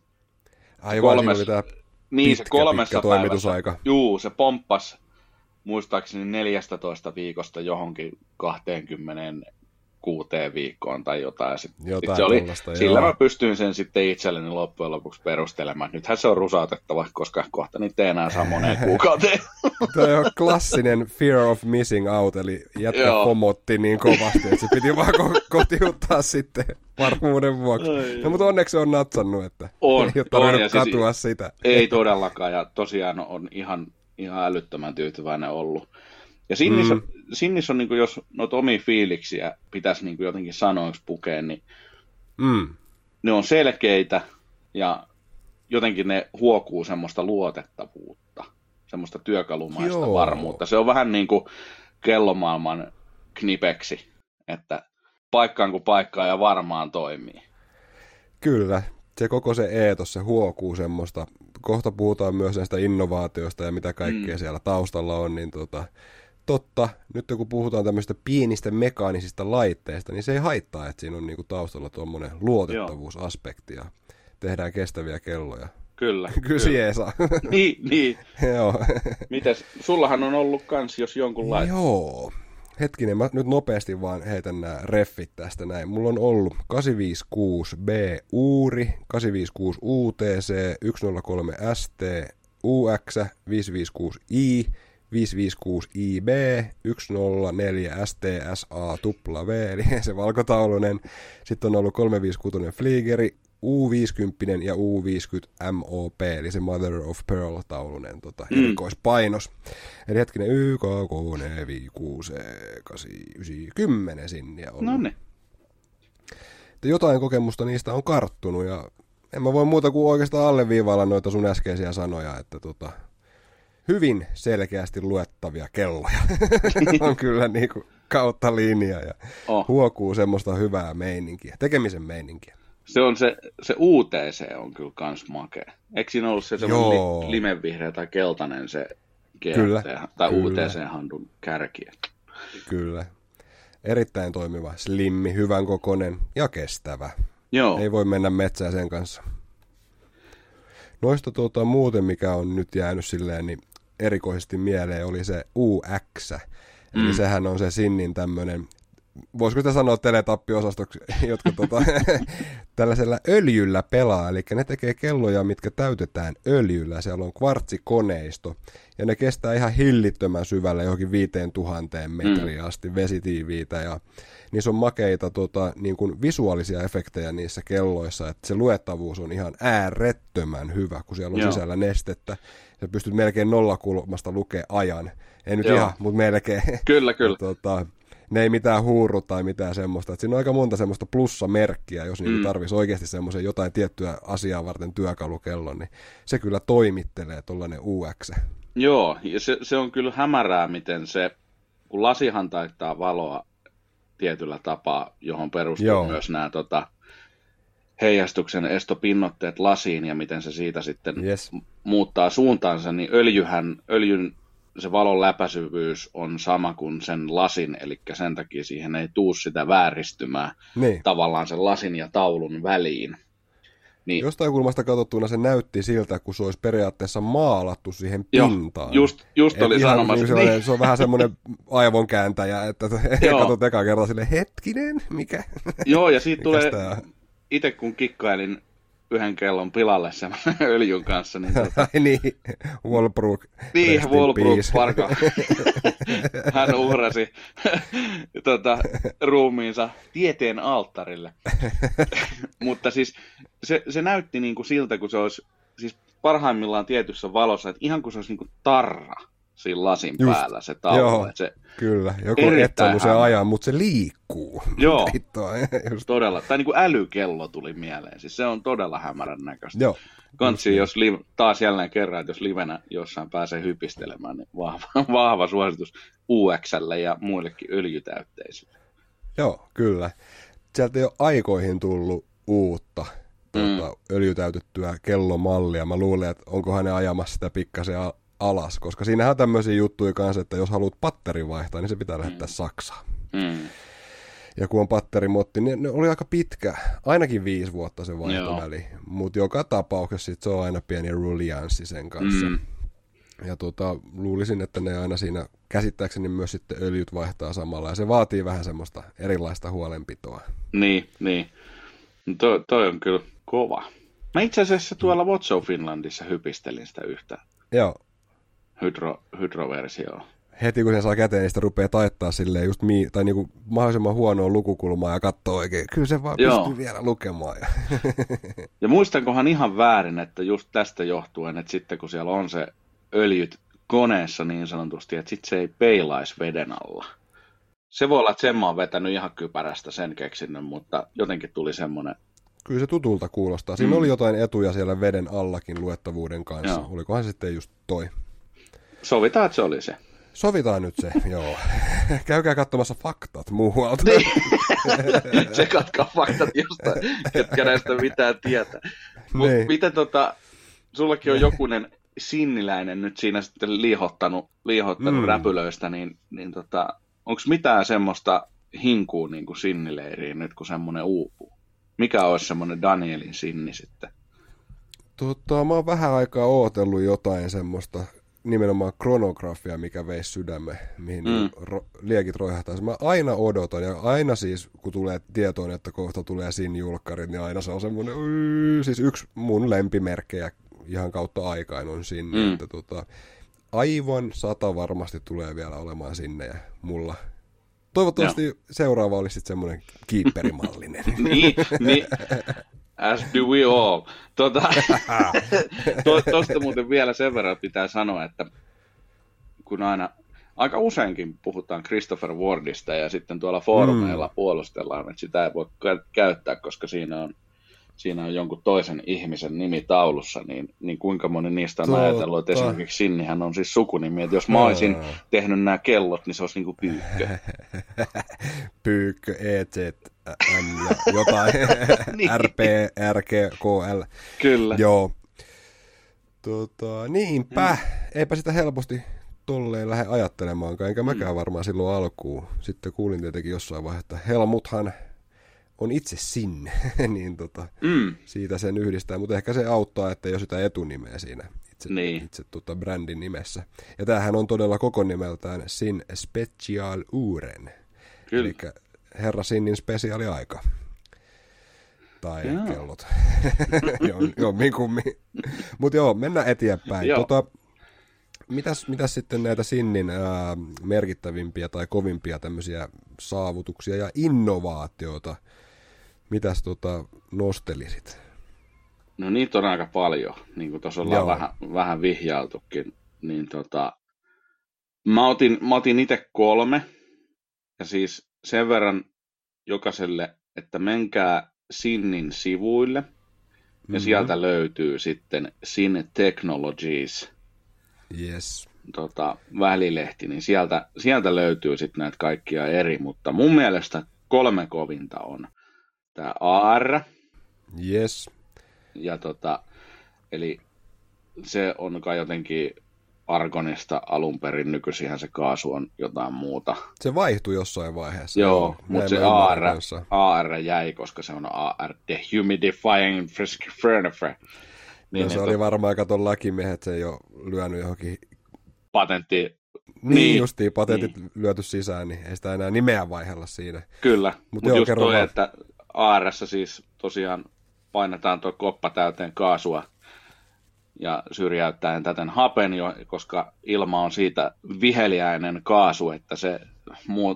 Aivan, kolmes- siinä oli tää niin se pitkä, kolmessa pitkä päivässä, toimitusaika. juu, se pomppas muistaakseni 14 viikosta johonkin 26 viikkoon tai jotain. Sit, Jotain sit se oli, sillä mä pystyin sen sitten itselleni loppujen lopuksi perustelemaan. Nythän se on rusautettava, koska kohta niitä ei enää saa moneen kuukauteen. Toi on klassinen fear of missing out, eli jätkä Joo. pomotti niin kovasti, että se piti vaan ko- kotiuttaa sitten varmuuden vuoksi. Ai, No, mutta onneksi se on natsannut, että On, ei ole on, tarvinnut siis- katua sitä. Ei todellakaan, ja tosiaan on ihan, ihan älyttömän tyytyväinen ollut. Ja Sinnissä, mm. Sinnissä on, niin kuin, jos noita omia fiiliksiä pitäisi niin kuin jotenkin sanoiksi pukea, niin Mm. ne on selkeitä ja jotenkin ne huokuu semmoista luotettavuutta, semmoista työkalumaista Joo. varmuutta. Se on vähän niin kuin kellomaailman knipeksi, että paikkaan kuin paikkaan ja varmaan toimii. Kyllä, se koko se eetos, se huokuu semmoista. Kohta puhutaan myös näistä innovaatioista ja mitä kaikkea mm. siellä taustalla on, niin tota, totta, nyt kun puhutaan tämmöistä pienistä mekaanisista laitteista, niin se ei haittaa, että siinä on niinku taustalla tuommoinen luotettavuusaspekti ja tehdään kestäviä kelloja. Kyllä. Kyllä se jeesaa. Niin, niin. Joo. Mites, sullahan on ollut kans jos jonkunlainen. Joo. Hetkinen, mä nyt nopeasti vaan heitän nämä reffit tästä näin. Mulla on ollut 856B Uuri, 856 UTC, 103 ST, UX, 556i, 556IB, 104 STSA W, eli se valkotaulunen. Sitten on ollut 356 Fliegeri, U50 ja U50 MOP, eli se Mother of Pearl-taulunen tota, Mm. erikoispainos. Eli hetkinen, YK, K, 4, 5, 6, 8, 9, 10 sinniä ollut. No jotain kokemusta niistä on karttunut ja en mä voi muuta kuin oikeastaan alleviivailla noita sun äskeisiä sanoja, että tota, hyvin selkeästi luettavia kelloja on kyllä niinku kautta linja ja Oh. huokuu semmoista hyvää meininkiä, tekemisen meininkiä. Se on se, se UTC on kyllä kans makea. Eikö siinä ollut se semmoinen li, limevihreä tai keltainen se GT, Kyllä, tai kyllä. UTC-handun kärki? Kyllä. Erittäin toimiva, slimmi, hyvän kokonen ja kestävä. Joo, Ei voi mennä metsään sen kanssa. Noista tuota, muuten, mikä on nyt jäänyt silleen, niin erikoisesti mieleen oli se UX. Eli Mm. sehän on se Sinnin tämmöinen, voisiko sitä sanoa teletappiosastoksi, jotka tota, tällaisella öljyllä pelaa. Eli ne tekee kelloja, mitkä täytetään öljyllä. Siellä on kvartsikoneisto. Ja ne kestää ihan hillittömän syvälle johonkin 5000 metriä asti vesitiiviitä. Ja niissä on makeita tota, niin kuin visuaalisia efektejä niissä kelloissa, että se luettavuus on ihan äärettömän hyvä, kun siellä on Joo. sisällä nestettä. Sä pystyt melkein nollakulmasta lukea ajan. Ei nyt Joo. ihan, mutta melkein. kyllä, kyllä. Tota, ne ei mitään huuru tai mitään semmoista. Et siinä on aika monta semmoista plussamerkkiä, jos niin Mm. tarvitsisi oikeasti semmoisen jotain tiettyä asiaa varten työkalukellon, niin se kyllä toimittelee tuollainen UX. Joo, ja se, se on kyllä hämärää, miten se, kun lasihan taittaa valoa tietyllä tapaa, johon perustuu Joo. myös nämä tota, heijastuksen estopinnotteet lasiin ja miten se siitä sitten Yes. muuttaa suuntaansa, niin öljyhän, öljyn se valon läpäisyvyys on sama kuin sen lasin, eli sen takia siihen ei tuu sitä vääristymää Niin, tavallaan sen lasin ja taulun väliin. Niin. Jostain kulmasta katsottuna se näytti siltä, kun se olisi periaatteessa maalattu siihen pintaan. Joo, just, just oli sanomassa. Niin niin. Se on vähän semmoinen aivonkääntäjä, että katsot eka kertaa sille hetkinen, mikä? Joo, ja siitä tulee, itse kun kikkailin yhden kellon pilalle sen öljyn kanssa. Niin, tuota... niin, Walbrook. Niin, Walbrook Parka. Hän uhrasi tuota, ruumiinsa tieteen alttarille. Mutta siis se, se näytti niin kuin siltä, kun se olisi siis parhaimmillaan tietyssä valossa, että ihan kuin se olisi niin kuin tarra siinä lasin Just, päällä se tauko. Joo, se kyllä. Joku etsannut se ajan, mutta se liikkuu. Joo, Just. todella. Tai niin kuin älykello tuli mieleen. Siis se on todella hämärän näköistä. Joo. Kantsi, jos li- taas jälleen kerran, että jos livenä jossain pääsee hypistelemään, niin vahva, vahva suositus UXlle ja muillekin öljytäytteisille. Joo, kyllä. Sieltä ei ole aikoihin tullut uutta tuota, mm. öljytäytettyä kellomallia. Mä luulen, että onkohan ne ajamassa sitä pikkasen alas, koska siinähän on tämmöisiä juttuja kanssa, että jos haluat patterin vaihtaa, niin se pitää lähettää mm. Saksaan. Mm. Ja kun on patterimotti, niin ne oli aika pitkä, ainakin viisi vuotta se vaihtoväli, mutta joka tapauksessa sit se on aina pieni rulianssi sen kanssa. Mm. Ja tota, luulisin, että ne aina siinä käsittääkseni myös sitten öljyt vaihtaa samalla, ja se vaatii vähän semmoista erilaista huolenpitoa. Niin, niin. No toi, toi on kyllä kova. Mä itse asiassa tuolla What's Finlandissa hypistelin sitä yhtä. Joo hydro, hydroversio. Heti kun se saa käteen, niin sitä rupeaa taittaa silleen just mi- tai niinku mahdollisimman huonoa lukukulmaa ja katsoo oikein. Kyllä se vaan Joo. pystyy vielä lukemaan. Ja, ja muistankohan ihan väärin, että just tästä johtuen, että sitten kun siellä on se öljyt koneessa niin sanotusti, että sitten se ei peilaisi veden alla. Se voi olla, että sen mä oon vetänyt ihan kypärästä sen keksinnön, mutta jotenkin tuli semmoinen Kyllä se tutulta kuulostaa. Siinä mm. oli jotain etuja siellä veden allakin luettavuuden kanssa. Joo. Olikohan se sitten just toi? Sovitaan, että se oli se. Sovitaan nyt se, joo. Käykää katsomassa faktat muualta. Niin. katkaa faktat jostain, ketkä näistä mitään tietää. Mut niin. miten tota, sullakin on jokunen sinniläinen nyt siinä sitten liihottanut, liihottanut mm. räpylöistä, niin, niin tota, onko mitään semmoista hinkuu niin kuin sinnileiriin nyt, kun semmoinen uupuu? Mikä olisi semmoinen Danielin sinni sitten? Tota, mä oon vähän aikaa ootellut jotain semmoista nimenomaan kronografia, mikä veisi sydämme, mihin mm. ro, liekit roihahtaisi. Mä aina odotan, ja aina siis, kun tulee tietoon, että kohta tulee sin julkkarit, niin aina se on semmoinen, siis yksi mun lempimerkkejä ihan kautta aikaan on sinne, mm. että tota, aivan sata varmasti tulee vielä olemaan sinne ja mulla. Toivottavasti Joo. seuraava olisi sitten semmoinen kiipperimallinen. niin, niin, As do we all. Tuota, muuten vielä sen verran pitää sanoa, että kun aina aika useinkin puhutaan Christopher Wardista ja sitten tuolla foorumeilla mm. puolustellaan, että sitä ei voi käyttää, koska siinä on, siinä on jonkun toisen ihmisen nimi taulussa, niin, niin kuinka moni niistä on Totta. ajatellut, että esimerkiksi Sinnihän on siis sukunimi, että jos mä olisin tehnyt nämä kellot, niin se olisi niin kuin pyykkö. pyykkö, EZ, M ja jotain, niin. RP, RG, KL. Kyllä. Joo. Tota, niinpä, mm. eipä sitä helposti tolleen lähde ajattelemaankaan, enkä mäkään mm. varmaan silloin alkuun. Sitten kuulin tietenkin jossain vaiheessa, että Helmuthan on itse sinne, niin tota, mm. siitä sen yhdistää, mutta ehkä se auttaa, että jos sitä etunimeä siinä itse, niin. itse tota brändin nimessä. Ja tämähän on todella koko nimeltään Sin Special Uren. Eli Herra Sinnin spesiaaliaika. Tai joo. kellot. Jomminkummin. Mutta joo, mennään eteenpäin. Joo. Tota, mitäs, mitäs sitten näitä Sinnin ää, merkittävimpiä tai kovimpia tämmöisiä saavutuksia ja innovaatioita, mitäs tota, nostelisit? No niitä on aika paljon, niin kuin tuossa ollaan vähän, vähän vihjailtukin. Niin tota, mä otin, mä otin itse kolme, ja siis sen verran jokaiselle, että menkää Sinnin sivuille, mm-hmm. ja sieltä löytyy sitten Sin Technologies yes. tota, välilehti, niin sieltä, sieltä löytyy sitten näitä kaikkia eri, mutta mun mielestä kolme kovinta on tämä AR. Yes. Ja tota, eli se on kai jotenkin argonista alun perin, nykyisinhän se kaasu on jotain muuta. Se vaihtui jossain vaiheessa. Joo, mutta se AR, AR jäi, koska se on AR Dehumidifying Furniture. Niin, no, se oli varmaan, katon lakimiehet, se ei ole lyönyt johonkin... Patentti. Niin, niin justiin, patentit niin. lyöty sisään, niin ei sitä enää nimeä vaihella siinä. Kyllä, mutta Mut just toi, että AR siis tosiaan painetaan tuo koppa täyteen kaasua ja syrjäyttäen täten hapen, jo, koska ilma on siitä viheliäinen kaasu, että se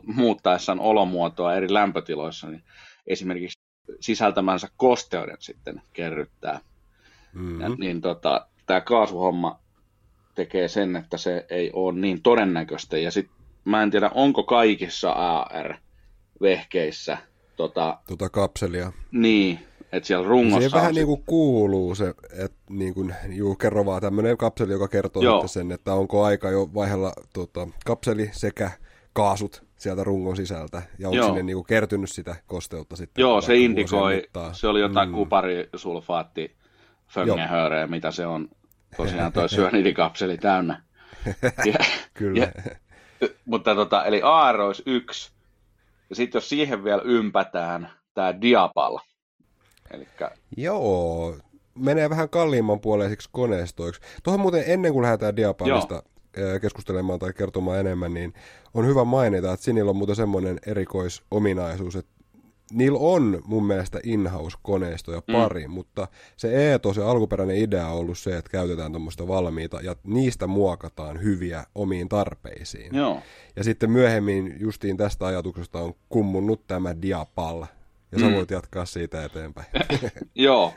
muuttaessaan olomuotoa eri lämpötiloissa, niin esimerkiksi sisältämänsä kosteuden sitten kerryttää. Mm-hmm. Ja, niin tota, tämä kaasuhomma tekee sen, että se ei ole niin todennäköistä. Ja sit mä en tiedä, onko kaikissa AR-vehkeissä tota, tota kapselia. Niin, että siellä rungossa Siihen vähän niin kuin kuuluu se, että niin kuin, juu, kerro vaan tämmöinen kapseli, joka kertoo Joo. sen, että onko aika jo vaihella tota, kapseli sekä kaasut sieltä rungon sisältä, ja onko Joo. sinne niin kuin kertynyt sitä kosteutta sitten. Joo, se indikoi, se oli jotain mm. kuparisulfaatti, föngehöreä, mitä se on tosiaan tuo syönidikapseli täynnä. Ja, Kyllä. Ja, mutta tota, eli AR olisi yksi, ja sitten jos siihen vielä ympätään tämä diapal, Elikkä... Joo, menee vähän kalliimman puoleisiksi koneistoiksi. Tuohon muuten ennen kuin lähdetään Diapalista keskustelemaan tai kertomaan enemmän, niin on hyvä mainita, että Sinillä on muuten semmoinen erikoisominaisuus, että niillä on mun mielestä in-house-koneistoja mm. pari, mm. mutta se eetos ja alkuperäinen idea on ollut se, että käytetään tuommoista valmiita ja niistä muokataan hyviä omiin tarpeisiin. Joo. Ja sitten myöhemmin justiin tästä ajatuksesta on kummunnut tämä Diapal, ja sä mm. voit jatkaa siitä eteenpäin. Joo,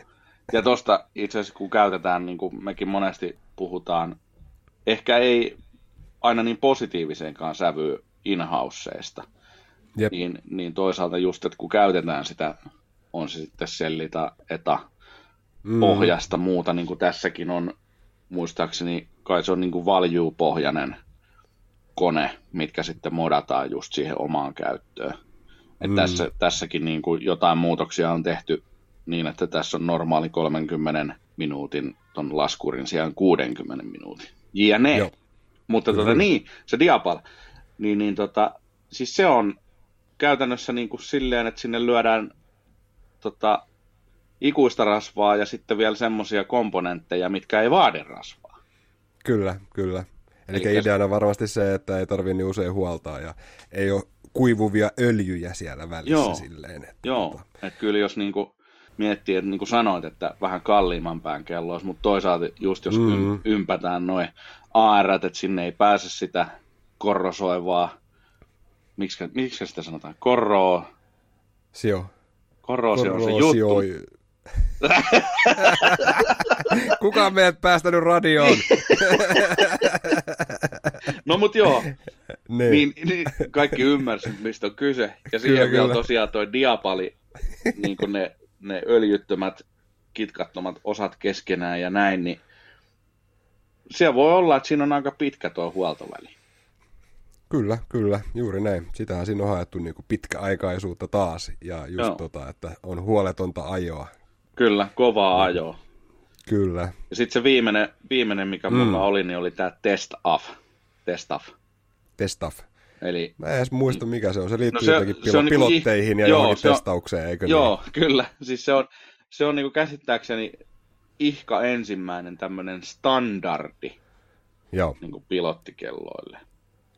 ja tosta itse asiassa kun käytetään, niin kuin mekin monesti puhutaan, ehkä ei aina niin positiiviseenkaan sävyy inhouseista, niin, niin toisaalta just, että kun käytetään sitä, on se sitten sellita, eta, mm. pohjasta muuta, niin kuin tässäkin on, muistaakseni kai se on niin kuin value-pohjainen kone, mitkä sitten modataan just siihen omaan käyttöön. Et mm. tässä, tässäkin niin kuin jotain muutoksia on tehty niin, että tässä on normaali 30 minuutin ton laskurin sijaan 60 minuutin. JNE. Joo. Mutta tota, niin, se Diapal, niin, niin tota, siis se on käytännössä niin kuin silleen, että sinne lyödään tota, ikuista rasvaa ja sitten vielä semmoisia komponentteja, mitkä ei vaadi rasvaa. Kyllä, kyllä. Eli, Eli ideana varmasti se, että ei tarvitse niin usein huoltaa ja ei ole kuivuvia öljyjä siellä välissä Joo. silleen. Että Joo, tota... että kyllä jos niinku miettii, että niin kuin sanoit, että vähän kalliimman pään kello mutta toisaalta just jos mm. ympätään noin AR, että sinne ei pääse sitä korrosoivaa, miksi, miksi sitä sanotaan, korroa, Sio. Korroosio on se juttu. Kuka on meidät päästänyt radioon? no mut joo, niin. Niin, niin kaikki ymmärsivät, mistä on kyse. Ja siihen kyllä, vielä kyllä. tosiaan toi diapali, niin kuin ne, ne öljyttömät, kitkattomat osat keskenään ja näin, niin siellä voi olla, että siinä on aika pitkä tuo huoltoväli. Kyllä, kyllä, juuri näin. Sitähän siinä on haettu niin kuin pitkäaikaisuutta taas, ja just tota, että on huoletonta ajoa. Kyllä, kovaa ajoa. Kyllä. Ja sitten se viimeinen, viimeinen, mikä mm. mulla oli, niin oli tämä test off. Test off. Testaf. Eli, Mä en edes muista, mikä se on. Se liittyy no se, jotenkin pilo- se on niinku pilotteihin ja joo, johonkin testaukseen, eikö Joo, niin? kyllä. Siis se on, se on niinku käsittääkseni ihka ensimmäinen tämmöinen standardi joo. Niinku pilottikelloille.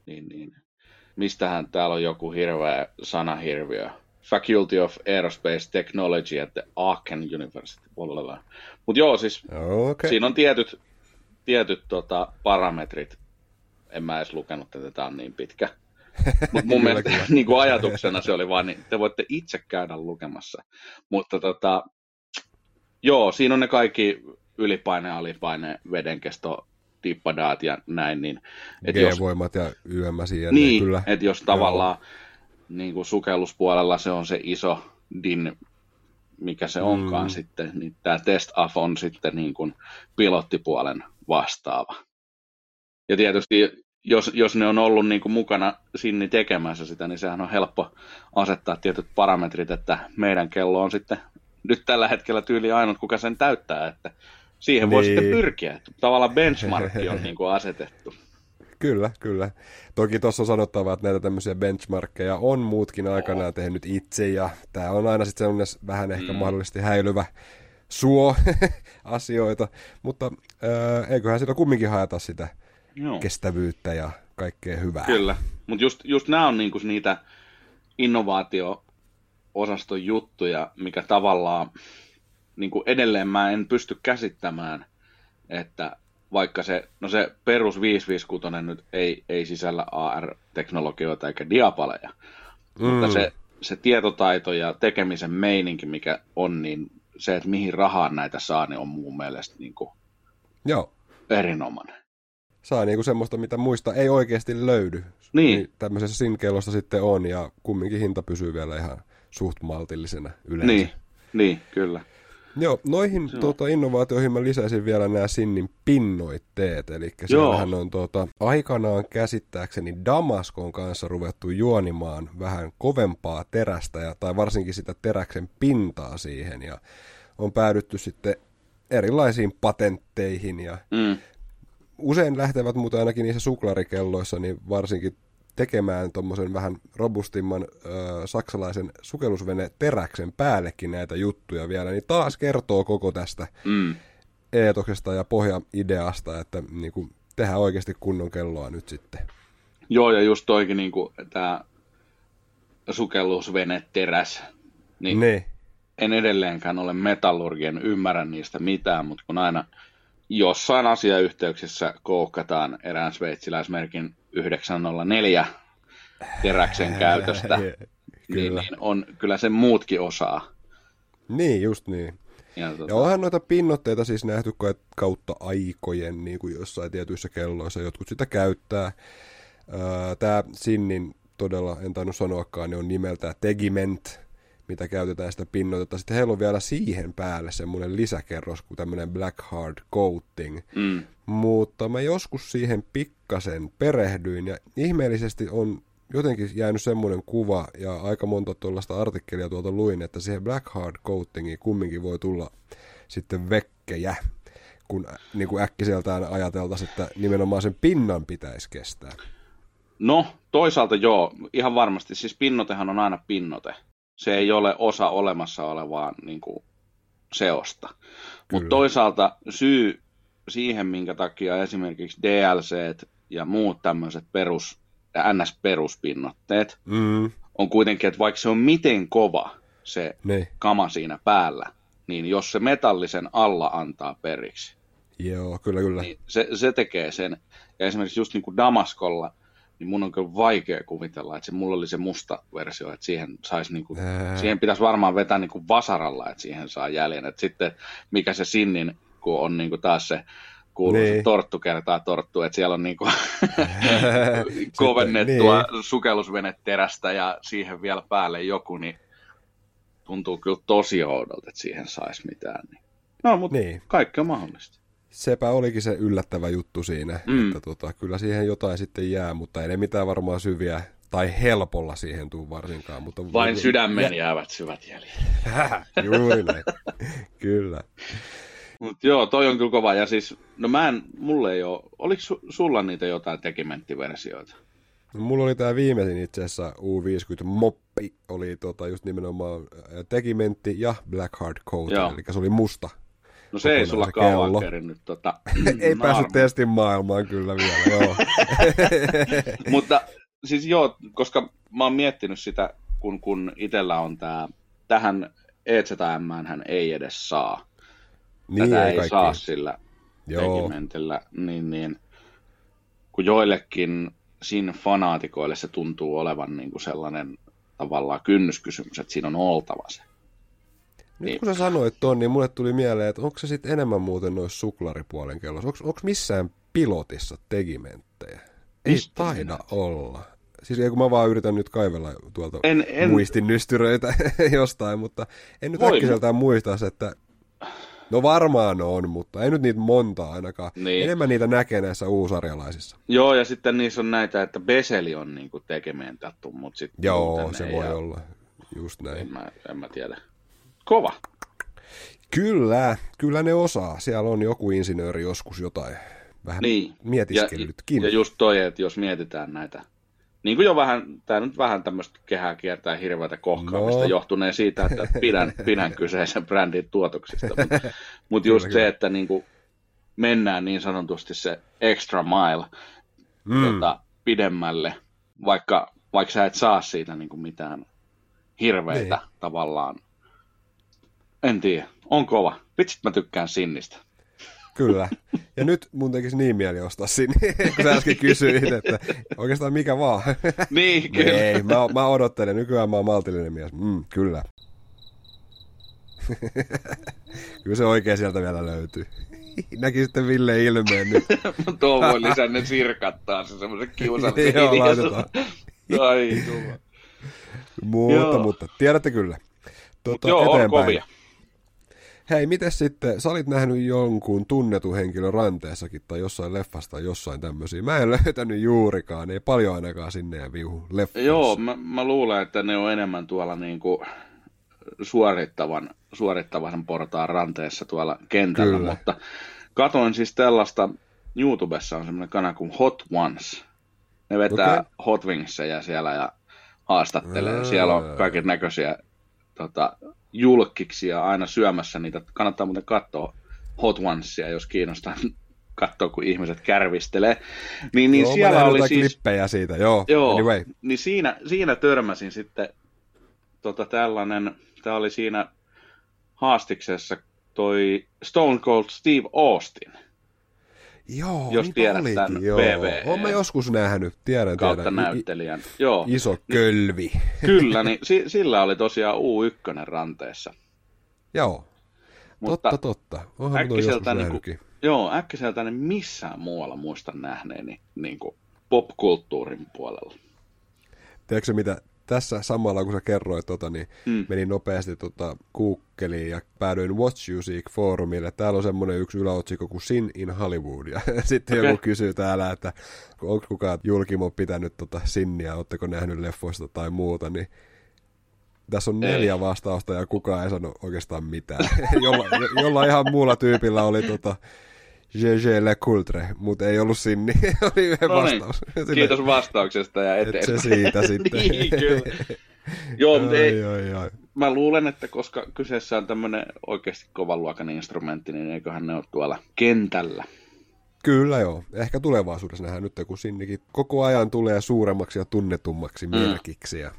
Niin, niin. Mistähän täällä on joku hirveä sanahirviö. Faculty of Aerospace Technology at the Aachen University. Mutta joo, siis okay. siinä on tietyt, tietyt tota, parametrit, en mä edes lukenut, että tämä on niin pitkä. Mutta mun mielestä niin kuin ajatuksena se oli vaan, niin te voitte itse käydä lukemassa. Mutta tota, joo, siinä on ne kaikki ylipaine, alipaine, vedenkesto, tippadaat ja näin. Niin, G-voimat jos, ja YMS ja niin, kyllä. että jos tavallaan niin kuin sukelluspuolella se on se iso din, mikä se onkaan mm. sitten, niin tämä test af on sitten niin kuin pilottipuolen vastaava. Ja tietysti jos, jos ne on ollut niin kuin mukana sinni tekemässä sitä, niin sehän on helppo asettaa tietyt parametrit, että meidän kello on sitten nyt tällä hetkellä tyyli ainut, kuka sen täyttää, että Siihen voi niin. sitten pyrkiä. Tavallaan benchmarkki on niin kuin asetettu. Kyllä, kyllä. Toki tuossa on sanottava, että näitä tämmöisiä benchmarkkeja on muutkin aikanaan tehnyt itse, ja tämä on aina sitten sellainen vähän ehkä mm. mahdollisesti häilyvä suo asioita, mutta äh, eiköhän sillä kumminkin haeta sitä Joo. kestävyyttä ja kaikkea hyvää. Kyllä, mutta just, just nämä on niinku niitä innovaatio-osaston juttuja, mikä tavallaan niinku edelleen mä en pysty käsittämään, että vaikka se, no se perus 556 nyt ei, ei sisällä AR-teknologioita eikä diapaleja, mm. mutta se, se tietotaito ja tekemisen meininki, mikä on, niin se, että mihin rahaan näitä saa, niin on mun mielestä niin kuin Joo. erinomainen. Saa niin kuin semmoista, mitä muista ei oikeasti löydy. Niin. niin tämmöisessä sinkellossa sitten on, ja kumminkin hinta pysyy vielä ihan suht maltillisena yleensä. Niin, niin kyllä. Joo, noihin tuota, innovaatioihin mä lisäisin vielä nämä Sinnin pinnoitteet, eli siellähän on tuota, aikanaan käsittääkseni Damaskon kanssa ruvettu juonimaan vähän kovempaa terästä, ja, tai varsinkin sitä teräksen pintaa siihen, ja on päädytty sitten erilaisiin patentteihin, ja mm. usein lähtevät, mutta ainakin niissä suklarikelloissa, niin varsinkin tekemään tuommoisen vähän robustimman ö, saksalaisen sukellusvene teräksen päällekin näitä juttuja vielä, niin taas kertoo koko tästä mm. eetoksesta ja pohjaideasta, että niin kuin, tehdään oikeasti kunnon kelloa nyt sitten. Joo, ja just toikin niin tämä sukellusvene teräs, niin ne. en edelleenkään ole metallurgien, ymmärrä niistä mitään, mutta kun aina jossain asiayhteyksissä koukkataan erään sveitsiläismerkin 904 teräksen käytöstä, niin, niin on, kyllä sen muutkin osaa. Niin, just niin. Ja, tuota... ja onhan noita pinnotteita siis nähty kautta aikojen niin kuin jossain tietyissä kelloissa. Jotkut sitä käyttää. Tämä Sinnin todella, en tainnut sanoakaan, niin on nimeltään Tegiment, mitä käytetään sitä pinnoitetta. Sitten heillä on vielä siihen päälle semmoinen lisäkerros kuin tämmöinen Black Hard Coating. Mm. Mutta mä joskus siihen pikkasen perehdyin ja ihmeellisesti on jotenkin jäänyt semmoinen kuva ja aika monta tuollaista artikkelia tuolta luin, että siihen Black Hard Coatingiin kumminkin voi tulla sitten vekkejä, kun niin kuin äkkiseltään ajateltaisiin, että nimenomaan sen pinnan pitäisi kestää. No, toisaalta joo, ihan varmasti. Siis pinnotehan on aina pinnote se ei ole osa olemassa olevaa niin kuin, seosta. Mutta toisaalta syy siihen, minkä takia esimerkiksi DLC ja muut tämmöiset perus, NS-peruspinnotteet mm. on kuitenkin, että vaikka se on miten kova se ne. kama siinä päällä, niin jos se metallisen alla antaa periksi, Joo, kyllä, kyllä. Niin se, se tekee sen. Ja esimerkiksi just niin kuin Damaskolla – niin mun on kyllä vaikea kuvitella, että se, mulla oli se musta versio, että siihen, sais niinku, siihen pitäisi varmaan vetää niinku vasaralla, että siihen saa jäljen. Et sitten mikä se Sinnin, kun on niinku taas se kuuluu niin. torttu kertaa torttu, että siellä on niinku kovennettua niin. sukellusveneterästä ja siihen vielä päälle joku, niin tuntuu kyllä tosi oudolta, että siihen saisi mitään. Niin. No, mutta niin. kaikki on mahdollista sepä olikin se yllättävä juttu siinä, mm. että tota, kyllä siihen jotain sitten jää, mutta ei ne mitään varmaan syviä tai helpolla siihen tuu varsinkaan. Mutta Vain sydämen jä... jäävät syvät jäljet. Juuri näin, kyllä. Mutta joo, toi on kyllä kova. Ja siis, no mä en, mulle ei ole, oliko su, sulla niitä jotain tekimenttiversioita? No, mulla oli tämä viimeisin itse asiassa U50 Moppi, oli tota just nimenomaan tekimentti ja Black Hard Coat, eli se oli musta No se ei sulla kauan kerinnyt. Tota, ei naarmu. päässyt testin maailmaan kyllä vielä, joo. Mutta siis joo, koska mä oon miettinyt sitä, kun, kun itsellä on tämä, tähän EZM hän ei edes saa. Niin Tätä ei, ei saa sillä regimentillä, niin, niin kun joillekin siinä fanaatikoille se tuntuu olevan niin kuin sellainen tavallaan kynnyskysymys, että siinä on oltava se. Nyt niin. kun sä sanoit ton, niin mulle tuli mieleen, että onko se sitten enemmän muuten noissa suklaripuolen kellossa? Onko missään pilotissa tegimenttejä? Ei Mistä taida minä? olla. Siis kun mä vaan yritän nyt kaivella tuolta en, en... muistinystyröitä jostain, mutta en nyt Voi, äkkiseltään muista, että No varmaan on, mutta ei nyt niitä monta ainakaan. Niin. Enemmän niitä näkee näissä uusarjalaisissa. Joo, ja sitten niissä on näitä, että Beseli on niinku tekementattu, mutta sitten... Joo, se voi ja... olla. Just näin. En mä, en mä tiedä. Kova. Kyllä, kyllä ne osaa. Siellä on joku insinööri joskus jotain vähän niin. mietiskellytkin. Ja, ja just toi, että jos mietitään näitä, niin kuin jo vähän, tämä nyt vähän tämmöistä kehää kiertää hirveätä kohkaamista no. johtuneen siitä, että pidän, pidän kyseisen brändin tuotoksista. Mutta mut just kyllä, se, että niin kuin mennään niin sanotusti se extra mile mm. tota, pidemmälle, vaikka, vaikka sä et saa siitä niin kuin mitään hirveitä niin. tavallaan. En tiedä, on kova. Vitsit mä tykkään Sinnistä. Kyllä. Ja nyt mun tekisi niin mieli ostaa sinne, kun sä äsken kysyit, että oikeastaan mikä vaan. Niin, kyllä. Ei, mä, mä odottelen. Nykyään mä oon maltillinen mies. Mm, kyllä. kyllä se oikein sieltä vielä löytyy. Näki sitten Ville ilmeen nyt. Tuo voi lisää ne sirkattaa se semmoisen kiusallisen Joo, laitetaan. Ai, mutta, mutta, tiedätte kyllä. Tuota, Joo, eteenpäin. on kovia. Hei, miten sitten, sä olit nähnyt jonkun tunnetun henkilön ranteessakin tai jossain leffasta tai jossain tämmöisiä. Mä en löytänyt juurikaan, ei paljon ainakaan sinne ja viuhu leffassa. Joo, mä, mä luulen, että ne on enemmän tuolla niin kuin suorittavan, suorittavan portaan ranteessa tuolla kentällä, Kyllä. mutta katoin siis tällaista, YouTubessa on semmoinen kanava kuin Hot Ones. Ne vetää okay. Hot Wingsia siellä ja haastattelee. Siellä on kaiken näköisiä tota, julkiksi aina syömässä niitä. Kannattaa muuten katsoa Hot Onesia, jos kiinnostaa katsoa, kun ihmiset kärvistelee. Niin, niin joo, siellä oli siis... klippejä siitä, joo. joo anyway. Niin siinä, siinä törmäsin sitten tota, tällainen, tämä oli siinä haastiksessa toi Stone Cold Steve Austin. Joo, jos tiedät olikin, tämän joo. PvE. Olen mä joskus nähnyt, tiedän, kautta tiedän. näyttelijän. Joo. Iso kölvi. Kyllä, niin sillä oli tosiaan U1 ranteessa. Joo, Mutta totta, totta. Onhan äkkiseltä, niin kuin, joo, äkkiseltä niin missään muualla muista nähneeni niin kuin popkulttuurin puolella. Tiedätkö mitä tässä samalla kun sä kerroit, tota, niin mm. menin nopeasti tota, Googleen ja päädyin Watch Music Forumille. Täällä on semmoinen yksi yläotsikko kuin Sin in Hollywood. Ja sitten okay. joku kysyy täällä, että onko kukaan julkimo pitänyt tota Sinniä, oletteko nähnyt leffoista tai muuta, niin tässä on neljä ei. vastausta ja kukaan ei sano oikeastaan mitään. jolla, jolla ihan muulla tyypillä oli tota, GG Le Coultre, mutta ei ollut Sinni. Oli yhden no niin. vastaus. Sille, Kiitos vastauksesta ja eteenpäin. Et se siitä sitten. niin, kyllä. Joo, mutta ei, ai, ai. mä luulen, että koska kyseessä on tämmöinen oikeasti kovan luokan instrumentti, niin eiköhän ne ole tuolla kentällä. Kyllä joo. Ehkä tulevaisuudessa nähdään nyt, kun Sinnikin koko ajan tulee suuremmaksi ja tunnetummaksi mm. merkiksi. Ja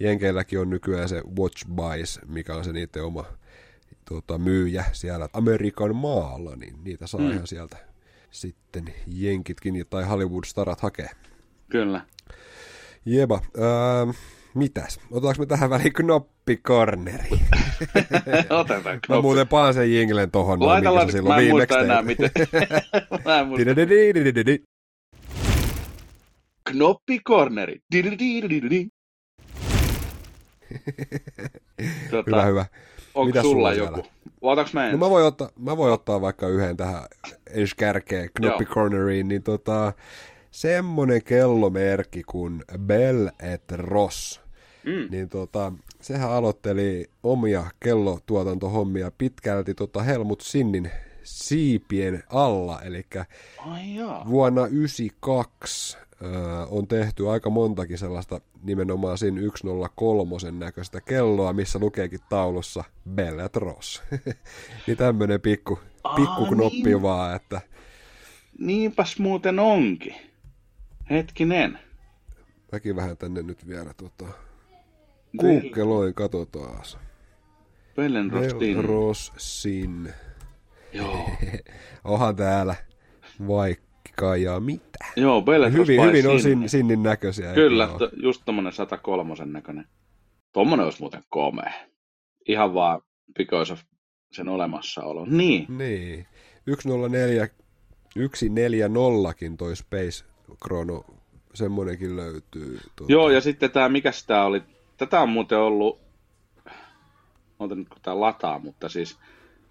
Jenkeilläkin on nykyään se Watch Buys, mikä on se niiden oma tuota, myyjä siellä Amerikan maalla, niin niitä saa mm. ihan sieltä sitten jenkitkin tai Hollywood-starat hakee. Kyllä. Jeba, äh, mitäs? Otetaanko me tähän väliin knoppikorneri? Otetaan knoppi. Mä muuten paan sen jinglen tohon, noin, sä silloin viimeksi Mä en enää miten. mä en muista. Knoppikorneri. Tota, hyvä, hyvä. Onko Mitä sulla joku? Otaks mä No mä voin, ottaa, mä voin ottaa vaikka yhden tähän ensi kärkeen Knoppi Corneriin, niin tota, semmonen kellomerkki kuin Bell et Ross. Mm. Niin tota, sehän aloitteli omia kellotuotantohommia pitkälti tota Helmut Sinnin siipien alla, eli vuonna 1992 on tehty aika montakin sellaista nimenomaan siinä 103 näköistä kelloa, missä lukeekin taulussa Bellet Ross. niin tämmönen pikku, pikku Aa, knoppi niin. vaan, että... Niinpäs muuten onkin. Hetkinen. Mäkin vähän tänne nyt vielä tota... Googleoin, katsotaan. Bellen Rossin. Rossin. Joo. Onhan täällä vaikka ja mitä. Joo, Bellet Hyvin, hyvin on sin, sinnin näköisiä. Kyllä, t- just tommonen 103 näköinen. Tommonen olisi muuten komea. Ihan vaan because of sen olemassaolo. Niin. Niin. 104, 140kin toi Space Chrono, semmonenkin löytyy. Tuota. Joo, ja sitten tämä, mikä tämä oli, tätä on muuten ollut, otan nyt kun tämä lataa, mutta siis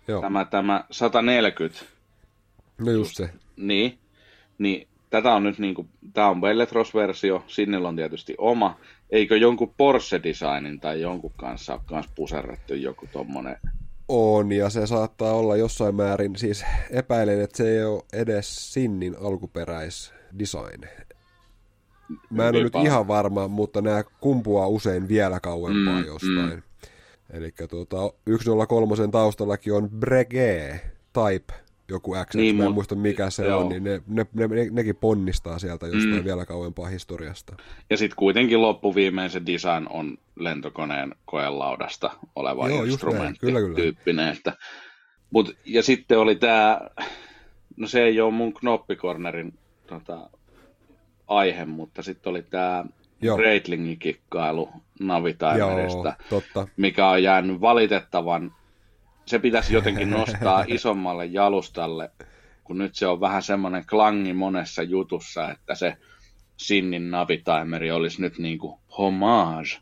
Joo. tämä, tämä 140. No just se. Niin, niin tätä on nyt niin kuin, tämä on Belletros-versio, Sinnillä on tietysti oma. Eikö jonkun Porsche-designin tai jonkun kanssa ole myös puserrettu joku tommonen On, ja se saattaa olla jossain määrin, siis epäilen, että se ei ole edes Sinnin alkuperäisdesign. Mä en ole nyt ihan varma, mutta nämä kumpuaa usein vielä kauempaa mm, jostain. Mm. Eli tuota, 103 taustallakin on Breguet Type, joku X, niin, mä en muista mikä se joo. on, niin ne, ne, ne, ne, nekin ponnistaa sieltä jostain mm. vielä kauempaa historiasta. Ja sitten kuitenkin loppuviimein se design on lentokoneen koelaudasta oleva joo, instrumentti kyllä, kyllä. tyyppinen. Että, mut, ja sitten oli tämä, no se ei ole mun knoppikornerin tota, aihe, mutta sitten oli tämä Breitlingin kikkailu Navitimerista, mikä on jäänyt valitettavan, se pitäisi jotenkin nostaa isommalle jalustalle, kun nyt se on vähän semmoinen klangi monessa jutussa, että se Sinnin Navitimeri olisi nyt niin kuin homage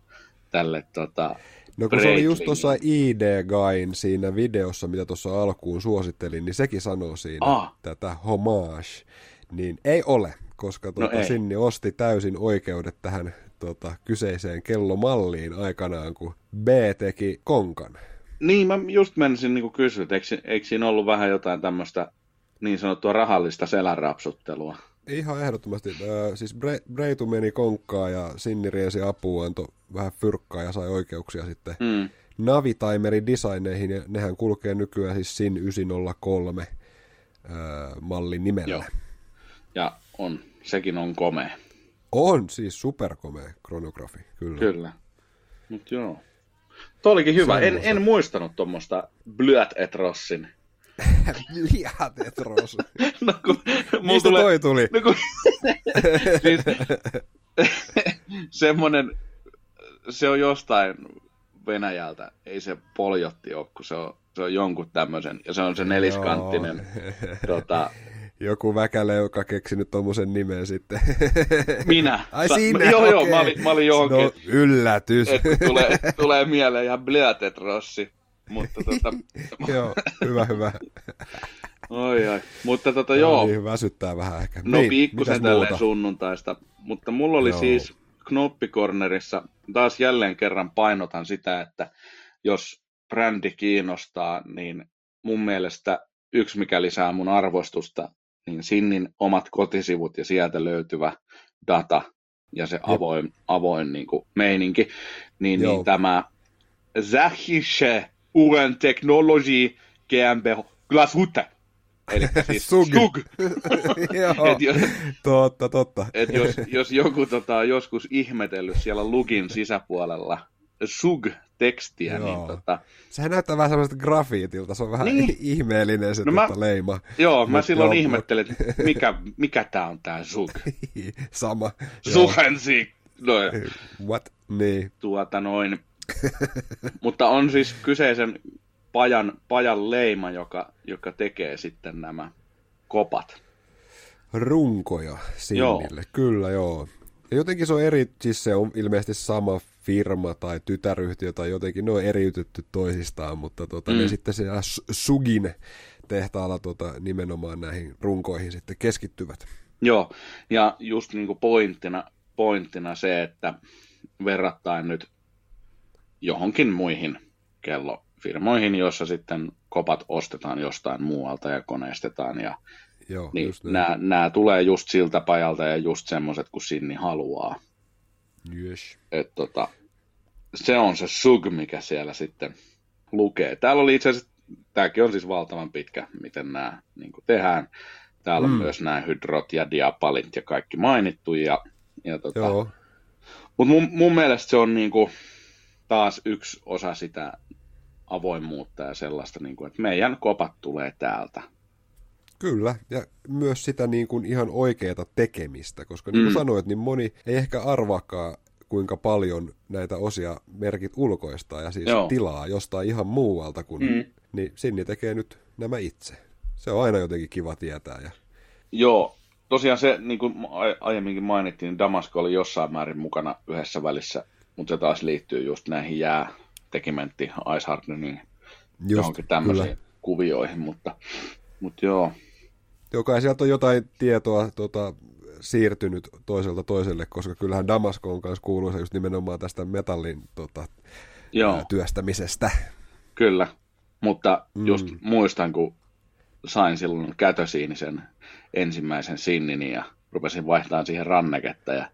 tälle tota, No kun se oli just tuossa ID Guyn siinä videossa, mitä tuossa alkuun suosittelin, niin sekin sanoo siinä ah. tätä homage. Niin ei ole koska tuota, no Sinni osti täysin oikeudet tähän tuota, kyseiseen kellomalliin aikanaan, kun B teki konkan. Niin, mä just menisin niin kysyä, että eikö, eikö siinä ollut vähän jotain tämmöistä niin sanottua rahallista selänrapsuttelua? Ihan ehdottomasti. Äh, siis Bre- Breitu meni konkkaan ja Sinni riesi apua, antoi vähän fyrkkaa ja sai oikeuksia sitten mm. Navitimerin designeihin, ja nehän kulkee nykyään siis SIN 903 äh, mallin nimellä. Joo. Ja on, sekin on komea. On siis superkomea kronografi, kyllä. Kyllä, mutta joo. Tuo olikin hyvä. En, en muistanut tuommoista Blyat Etrossin. Blyat Etros. no, kun, Mistä tulee, toi tuli? No, kun, siis, semmonen, se on jostain Venäjältä. Ei se poljotti ole, kun se on, se on jonkun tämmöisen, ja se on se neliskanttinen tota, joku väkälä, joka keksinyt tuommoisen nimen sitten. Minä. Ai Sa- sinä, Joo, okay. joo, mä olin, mä olin johonkin. No, yllätys. tulee, tulee mieleen ihan Bleatet Rossi. Mutta tota... joo, hyvä, hyvä. Oi, oi. Mutta tota, joo. Niin, väsyttää vähän ehkä. No niin, pikkusen tälleen sunnuntaista. Mutta mulla oli joo. siis Knoppikornerissa, taas jälleen kerran painotan sitä, että jos brändi kiinnostaa, niin mun mielestä yksi, mikä lisää mun arvostusta, niin Sinnin omat kotisivut ja sieltä löytyvä data ja se avoin, avoin niin kuin meininki, niin, niin tämä Zahische Uren Technology GmbH Glashütte. Eli siis Sug. Sug. et jos, totta, totta. Et jos, jos joku tota, joskus ihmetellyt siellä lugin sisäpuolella Sug tekstiä. Niin joo. Niin, tota... Sehän näyttää vähän semmoista grafiitilta, se on vähän niin. ihmeellinen se no tota, mä, leima. Joo, mä Mut silloin joo, ihmettelin, että mikä, mikä tää on tää Zug. Sama. Suhensi. No, What? Niin. Tuota noin. Mutta on siis kyseisen pajan, pajan leima, joka, joka tekee sitten nämä kopat. Runkoja Sinnille, joo. kyllä joo. Ja jotenkin se on eri, siis se on ilmeisesti sama firma tai tytäryhtiö tai jotenkin, ne on eriytetty toisistaan, mutta tota, mm. ne sitten siellä Sugin tehtaalla tota, nimenomaan näihin runkoihin sitten keskittyvät. Joo, ja just niin kuin pointtina, pointtina se, että verrattain nyt johonkin muihin kellofirmoihin, joissa sitten kopat ostetaan jostain muualta ja koneistetaan ja Joo, niin nämä, nämä tulee just siltä pajalta ja just semmoiset, kun Sinni haluaa. Yes. Et tota, se on se sug, mikä siellä sitten lukee. Täällä oli itse asiassa, tämäkin on siis valtavan pitkä, miten nämä niin tehdään. Täällä mm. on myös nämä hydrot ja diapalit ja kaikki mainittu. Ja, ja tota, Joo. Mutta mun, mun mielestä se on niin kuin, taas yksi osa sitä avoimuutta ja sellaista, niin kuin, että meidän kopat tulee täältä. Kyllä, ja myös sitä niin kuin ihan oikeaa tekemistä, koska niin kuin mm. sanoit, niin moni ei ehkä arvaakaan, kuinka paljon näitä osia merkit ulkoistaa ja siis Joo. tilaa jostain ihan muualta, kun, mm. niin Sinni tekee nyt nämä itse. Se on aina jotenkin kiva tietää. Ja... Joo, tosiaan se, niin kuin aiemminkin mainittiin, niin Damasko oli jossain määrin mukana yhdessä välissä, mutta se taas liittyy just näihin jäätekimentti, ice hardening, johonkin tämmöisiin kyllä. kuvioihin, mutta, mutta joo. Joka sieltä on jotain tietoa tota, siirtynyt toiselta toiselle, koska kyllähän Damasko on myös kuuluisa just nimenomaan tästä metallin tota, Joo. työstämisestä. Kyllä. Mutta just mm. muistan, kun sain silloin kätösiin sen ensimmäisen sinnin ja rupesin vaihtamaan siihen ranneketta ja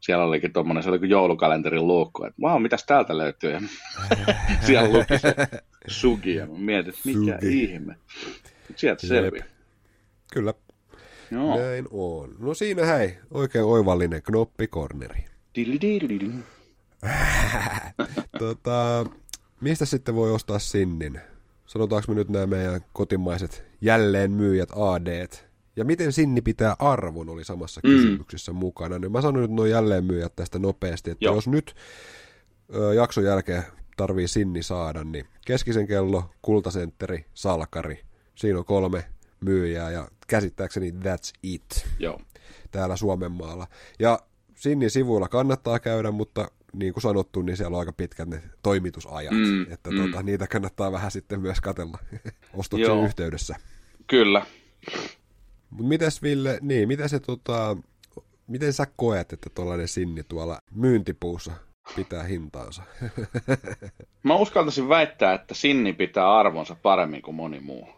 siellä olikin tuommoinen, se oli kuin joulukalenterin luukku, että vau, mitäs täältä löytyy? Ja siellä luki se sugi ja mä mietin, että mikä sugi. ihme. Sieltä selviää. Kyllä. Joo. Näin on. No siinä hei, oikein oivallinen knoppikorneri. tota, mistä sitten voi ostaa sinnin? Sanotaanko me nyt nämä meidän kotimaiset jälleenmyyjät AD, ja miten Sinni pitää arvon oli samassa mm. kysymyksessä mukana. Niin mä sanon nyt noin jälleenmyyjät tästä nopeasti, että Joo. jos nyt ö, jakson jälkeen tarvii Sinni saada, niin keskisen kello, kultasentteri, salkari. Siinä on kolme myyjää ja käsittääkseni that's it. Joo. Täällä Suomen maalla. Ja Sinnin sivuilla kannattaa käydä, mutta niin kuin sanottu, niin siellä on aika pitkät ne toimitusajat, mm, että mm. Tuota, niitä kannattaa vähän sitten myös katella ostoksen Joo. yhteydessä. Kyllä. Mutta mitäs Ville, niin, mitä se tota, miten sä koet, että tuollainen sinni tuolla myyntipuussa pitää hintaansa? Mä uskaltaisin väittää, että sinni pitää arvonsa paremmin kuin moni muu.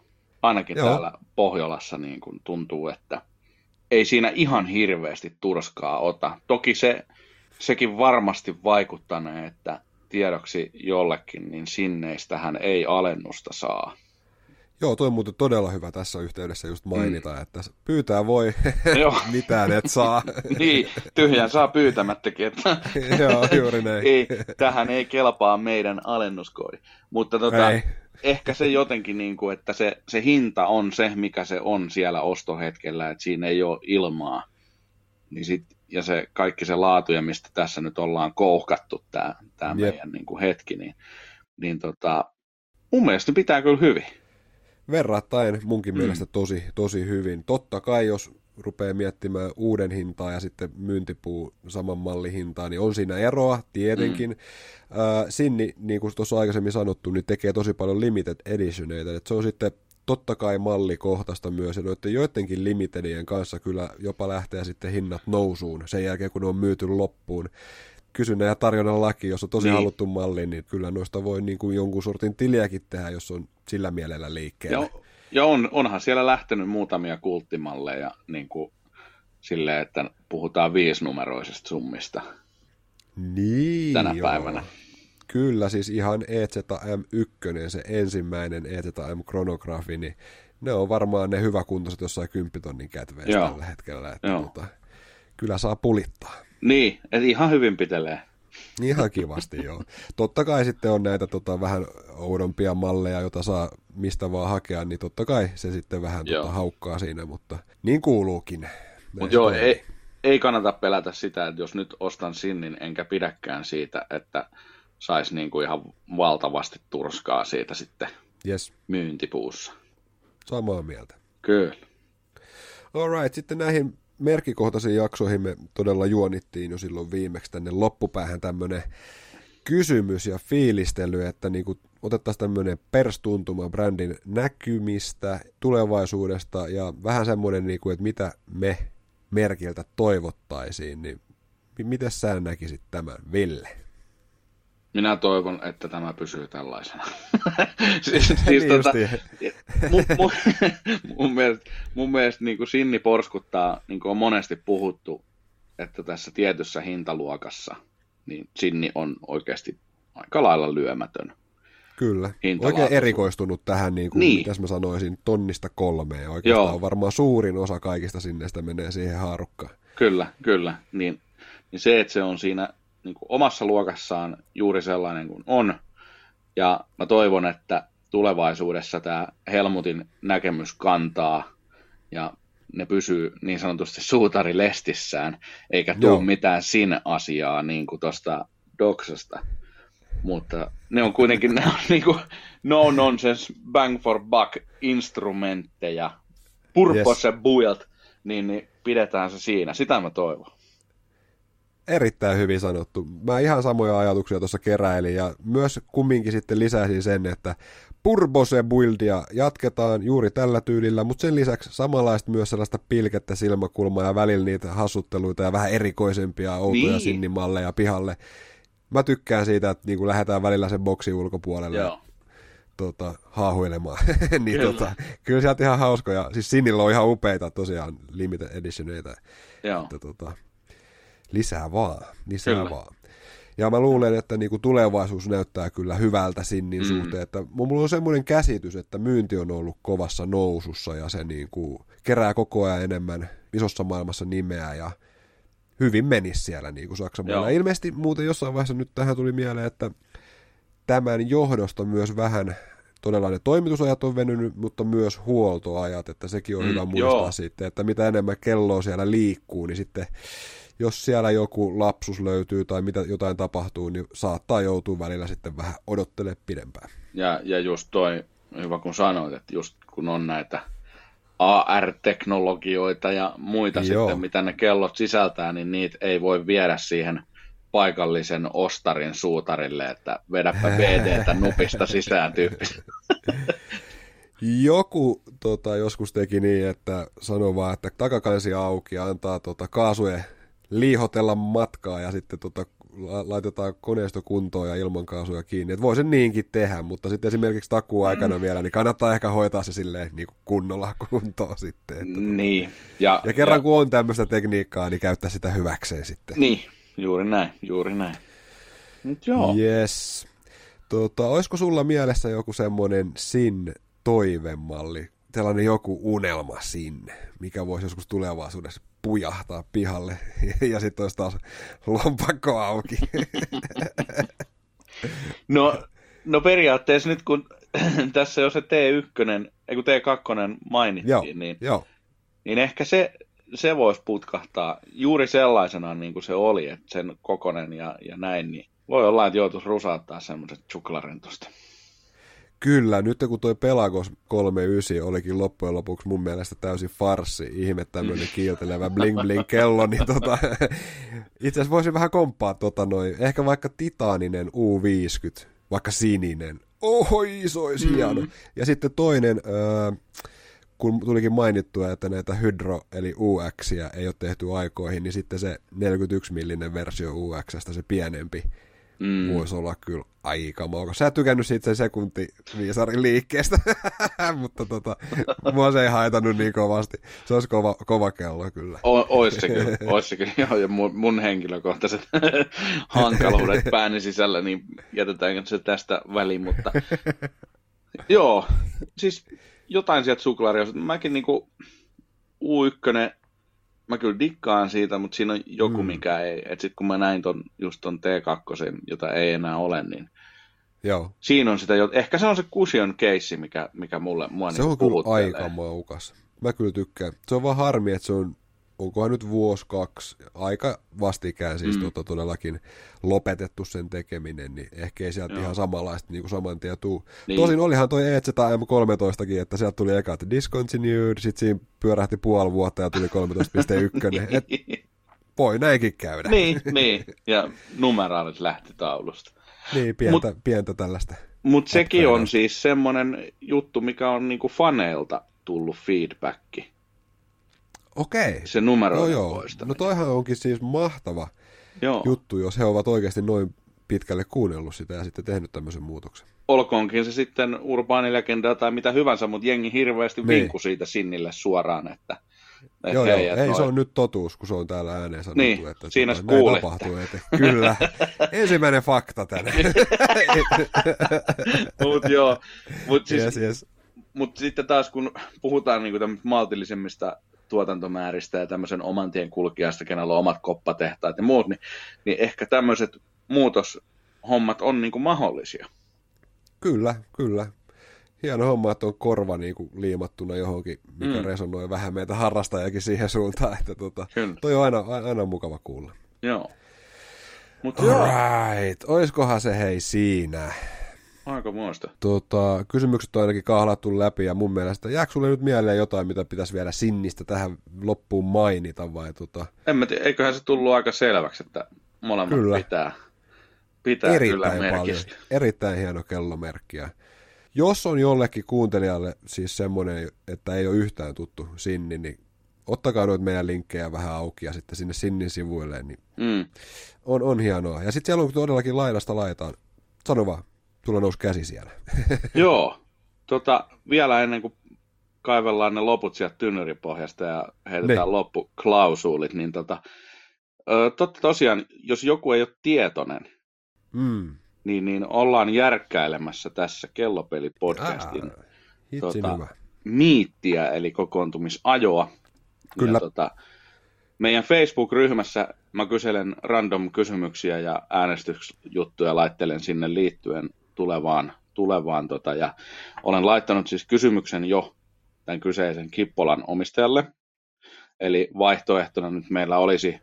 Ainakin Joo. täällä Pohjolassa niin kun tuntuu, että ei siinä ihan hirveästi turskaa ota. Toki se, sekin varmasti vaikuttanee, että tiedoksi jollekin, niin sinneistähän ei alennusta saa. Joo, toi on muuten todella hyvä tässä yhteydessä just mainita, mm. että pyytää voi, mitään et saa. niin, tyhjän saa pyytämättäkin. Että Joo, juuri näin. ei, tähän ei kelpaa meidän alennuskoodi. Mutta tota, ei. Ehkä se jotenkin, niin kuin, että se, se hinta on se, mikä se on siellä ostohetkellä, että siinä ei ole ilmaa. Niin sit, ja se kaikki se laatu, ja mistä tässä nyt ollaan kouhkattu tämä, tämä meidän niin kuin hetki, niin, niin tota, mun mielestä pitää kyllä hyvin verrattain munkin mm. mielestä tosi, tosi hyvin. Totta kai, jos rupeaa miettimään uuden hintaa ja sitten myyntipuu saman mallin hintaa, niin on siinä eroa tietenkin. Mm. Äh, Sinni, niin kuin tuossa aikaisemmin sanottu, niin tekee tosi paljon limited editioneita, että se on sitten totta kai mallikohtaista myös, ja noiden joidenkin limitedien kanssa kyllä jopa lähtee sitten hinnat nousuun sen jälkeen, kun ne on myyty loppuun kysynnän ja tarjonnan laki, jos on tosi niin. haluttu malli, niin kyllä noista voi niin kuin jonkun sortin tiliäkin tehdä, jos on sillä mielellä liikkeellä. Ja, ja on, onhan siellä lähtenyt muutamia kulttimalleja niin kuin silleen, että puhutaan viisinumeroisesta summista niin, tänä joo. päivänä. Kyllä, siis ihan EZM1, se ensimmäinen EZM kronografi, niin ne on varmaan ne hyväkuntoiset jossain kymppitonnin kätveissä tällä hetkellä. Että Tota, kyllä saa pulittaa. Niin, että ihan hyvin pitelee. Ihan kivasti, joo. Totta kai sitten on näitä tota, vähän oudompia malleja, joita saa mistä vaan hakea, niin totta kai se sitten vähän tota, haukkaa siinä, mutta niin kuuluukin. Mutta joo, ei, ei kannata pelätä sitä, että jos nyt ostan sinnin, enkä pidäkään siitä, että saisi niinku ihan valtavasti turskaa siitä sitten yes. myyntipuussa. Samaa mieltä. Kyllä. Alright, sitten näihin merkikohtaisiin jaksoihin me todella juonittiin jo silloin viimeksi tänne loppupäähän tämmöinen kysymys ja fiilistely, että niin kuin otettaisiin tämmöinen perstuntuma brändin näkymistä, tulevaisuudesta ja vähän semmoinen, niin kuin, että mitä me merkiltä toivottaisiin, niin miten sä näkisit tämän, Ville? Minä toivon, että tämä pysyy tällaisena. siis, siis niin tota, mun, mun, mun mielestä, mun mielestä niin kuin Sinni porskuttaa, niin kuin on monesti puhuttu, että tässä tietyssä hintaluokassa niin Sinni on oikeasti aika lailla lyömätön. Kyllä, oikein erikoistunut tähän, niin kuin, niin. mitäs mä sanoisin, tonnista kolmeen. Oikeastaan Joo. varmaan suurin osa kaikista sinnestä menee siihen haarukkaan. Kyllä, kyllä. Niin, niin se, että se on siinä niin kuin omassa luokassaan juuri sellainen kuin on. Ja mä toivon, että tulevaisuudessa tämä Helmutin näkemys kantaa ja ne pysyy niin sanotusti suutarilestissään, eikä tule mitään sin asiaa niin kuin tuosta Doksasta. Mutta ne on kuitenkin ne on niin kuin no nonsense bang for buck instrumentteja, purpose yes. build, niin, niin pidetään se siinä. Sitä mä toivon. Erittäin hyvin sanottu. Mä ihan samoja ajatuksia tuossa keräilin ja myös kumminkin sitten lisäisin sen, että Purbose buildia jatketaan juuri tällä tyylillä, mutta sen lisäksi samanlaista myös sellaista pilkettä silmäkulmaa ja välillä niitä hassutteluita ja vähän erikoisempia outoja niin. sinnimalleja pihalle. Mä tykkään siitä, että niin lähdetään välillä sen boksi ulkopuolelle. Joo. tota, haahuilemaan. niin kyllä. Tota, kyllä sieltä ihan hauskoja. Siis Sinillä on ihan upeita tosiaan limited editioneita. Joo. Että, tota, lisää vaan, lisää kyllä. vaan. Ja mä luulen, että niinku tulevaisuus näyttää kyllä hyvältä Sinnin mm. suhteen. Että mulla on semmoinen käsitys, että myynti on ollut kovassa nousussa ja se niinku kerää koko ajan enemmän isossa maailmassa nimeä ja hyvin menisi siellä niin kuin Saksan mailla. Ilmeisesti muuten jossain vaiheessa nyt tähän tuli mieleen, että tämän johdosta myös vähän todella ne toimitusajat on venynyt, mutta myös huoltoajat, että sekin on mm, hyvä muistaa joo. sitten, että mitä enemmän kelloa siellä liikkuu, niin sitten jos siellä joku lapsus löytyy tai mitä jotain tapahtuu, niin saattaa joutua välillä sitten vähän odottele pidempään. Ja, ja just toi, hyvä kun sanoit, että just kun on näitä AR-teknologioita ja muita Joo. sitten, mitä ne kellot sisältää, niin niitä ei voi viedä siihen paikallisen ostarin suutarille, että vedäpä BDtä nupista sisään tyyppistä. Joku tota, joskus teki niin, että sanoi vaan, että takakansi auki ja antaa tota, kaasujen liihotella matkaa ja sitten tota, laitetaan koneisto kuntoon ja ilmankaasuja kiinni. Että voi sen niinkin tehdä, mutta sitten esimerkiksi takuaikana mm. vielä, niin kannattaa ehkä hoitaa se silleen niin kuin kunnolla kuntoon sitten. Että tota- niin. Ja, ja kerran ja... kun on tämmöistä tekniikkaa, niin käyttää sitä hyväkseen sitten. Niin, juuri näin, juuri näin. Nyt joo. Yes. Tota, olisiko sulla mielessä joku semmoinen sin toivemalli, sellainen joku unelma sinne, mikä voisi joskus tulevaisuudessa pujahtaa pihalle ja sitten olisi taas lompakko auki. No, no periaatteessa nyt kun tässä jo se T1, ei kun T2 mainittiin, joo, niin, joo. niin ehkä se, se voisi putkahtaa juuri sellaisena niin kuin se oli, että sen kokonen ja, ja näin, niin voi olla, että joutuisi rusauttaa semmoiset chuklarin tuosta. Kyllä, nyt kun toi Pelagos 39 olikin loppujen lopuksi mun mielestä täysin farsi, ihme tämmöinen kiiltelevä bling bling kello, niin tota, itse asiassa voisin vähän komppaa tota noin, ehkä vaikka titaaninen U50, vaikka sininen. Oho, iso olisi mm. hieno. Ja sitten toinen, äh, kun tulikin mainittua, että näitä Hydro eli UX ei ole tehty aikoihin, niin sitten se 41 millinen versio UXstä, se pienempi, mm. voisi olla kyllä aika mauka. Sä et tykännyt siitä sen sekunti viisarin liikkeestä, mutta tota, mua se ei haitannut niin kovasti. Se olisi kova, kova kello kyllä. O, ois se kyllä, ois se kyllä. Joo, ja mun, mun henkilökohtaiset hankaluudet pääni sisällä, niin jätetäänkö se tästä väliin, mutta joo, siis jotain sieltä suklaariosta. Mäkin niinku U1 mä kyllä dikkaan siitä, mutta siinä on joku, mm. mikä ei. Että sitten kun mä näin ton, just ton T2, jota ei enää ole, niin Joo. siinä on sitä, ehkä se on se Kusion keissi, mikä, mikä mulle mua Se niin on kyllä aika maukas. Mä kyllä tykkään. Se on vaan harmi, että se on onkohan nyt vuosi, kaksi, aika vastikään siis mm. tota, todellakin lopetettu sen tekeminen, niin ehkä ei sieltä Joo. ihan samanlaista niin kuin saman tien tuu. Niin. Tosin olihan toi EZ M13kin, että sieltä tuli eka, että discontinued, sitten siinä pyörähti puoli vuotta ja tuli 13.1. Et voi näinkin käydä. Niin, niin. ja numeraalit lähti taulusta. Niin, pientä, mut, pientä tällaista. Mutta sekin on siis semmoinen juttu, mikä on niinku faneilta tullut feedbacki Okei. Se numero no joo. No toihan onkin siis mahtava joo. juttu, jos he ovat oikeasti noin pitkälle kuunnellut sitä ja sitten tehnyt tämmöisen muutoksen. Olkoonkin se sitten urbaanilegenda tai mitä hyvänsä, mutta jengi hirveästi niin. vinkku siitä Sinnille suoraan, että että joo, hei, joo. ei noin... se on nyt totuus, kun se on täällä ääneen sanottu. Niin, että siinä näin tapahtuu. Että, kyllä, ensimmäinen fakta tänne. Mutta joo, mutta siis, yes, yes. mut sitten taas kun puhutaan niinku maltillisemmista tuotantomääristä ja tämmöisen oman tien kulkijasta, kenellä on omat koppatehtaat ja muut, niin, niin ehkä tämmöiset muutoshommat on niin kuin mahdollisia. Kyllä, kyllä. Hieno homma, että on korva niin kuin liimattuna johonkin, mikä mm. resonoi vähän meitä harrastajakin siihen suuntaan, että tota, toi on aina, aina mukava kuulla. Joo. Mut right. Oiskohan se hei siinä? Aika muista. Tota, kysymykset on ainakin kahlattu läpi ja mun mielestä, jääkö sulle nyt mieleen jotain, mitä pitäisi vielä sinnistä tähän loppuun mainita vai tota? En mä tiedä, eiköhän se tullut aika selväksi, että molemmat kyllä. pitää, pitää Erittäin kyllä paljon. Erittäin hieno kellomerkki. Jos on jollekin kuuntelijalle siis semmoinen, että ei ole yhtään tuttu Sinni, niin ottakaa noita meidän linkkejä vähän auki ja sitten sinne Sinnin sivuille, niin mm. on, on hienoa. Ja sitten siellä on todellakin laidasta laitaan. Sano vaan Sulla nousi käsi siellä. Joo. Tota, vielä ennen kuin kaivellaan ne loput sieltä tynnyripohjasta ja heitetään ne. loppuklausuulit, niin tota, totta tosiaan, jos joku ei ole tietoinen, mm. niin, niin ollaan järkkäilemässä tässä kellopelipodcastin tota, miittiä, eli kokoontumisajoa. Kyllä. Ja, tota, meidän Facebook-ryhmässä mä kyselen random kysymyksiä ja äänestysjuttuja laittelen sinne liittyen tulevaan, tulevaan tota, ja olen laittanut siis kysymyksen jo tämän kyseisen Kippolan omistajalle. Eli vaihtoehtona nyt meillä olisi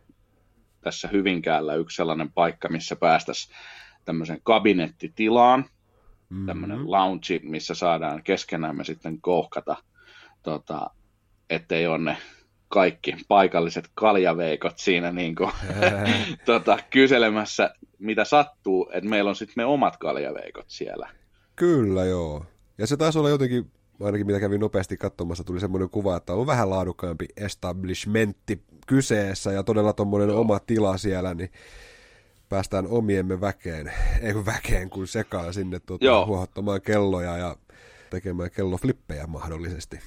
tässä Hyvinkäällä yksi sellainen paikka, missä päästäisiin tämmöisen kabinettitilaan, mm-hmm. tämmöinen lounge, missä saadaan keskenään sitten kohkata, tota, ettei ole ne kaikki paikalliset kaljaveikot siinä niin kuin, tota, kyselemässä, mitä sattuu, että meillä on sitten me omat kaljaveikot siellä. Kyllä, joo. Ja se taisi olla jotenkin, ainakin mitä kävin nopeasti katsomassa, tuli semmoinen kuva, että on vähän laadukkaampi establishmentti kyseessä ja todella tuommoinen oma tila siellä, niin päästään omiemme väkeen, ei kun väkeen, kun sekaan sinne tuota, huohottamaan kelloja ja tekemään kelloflippejä mahdollisesti.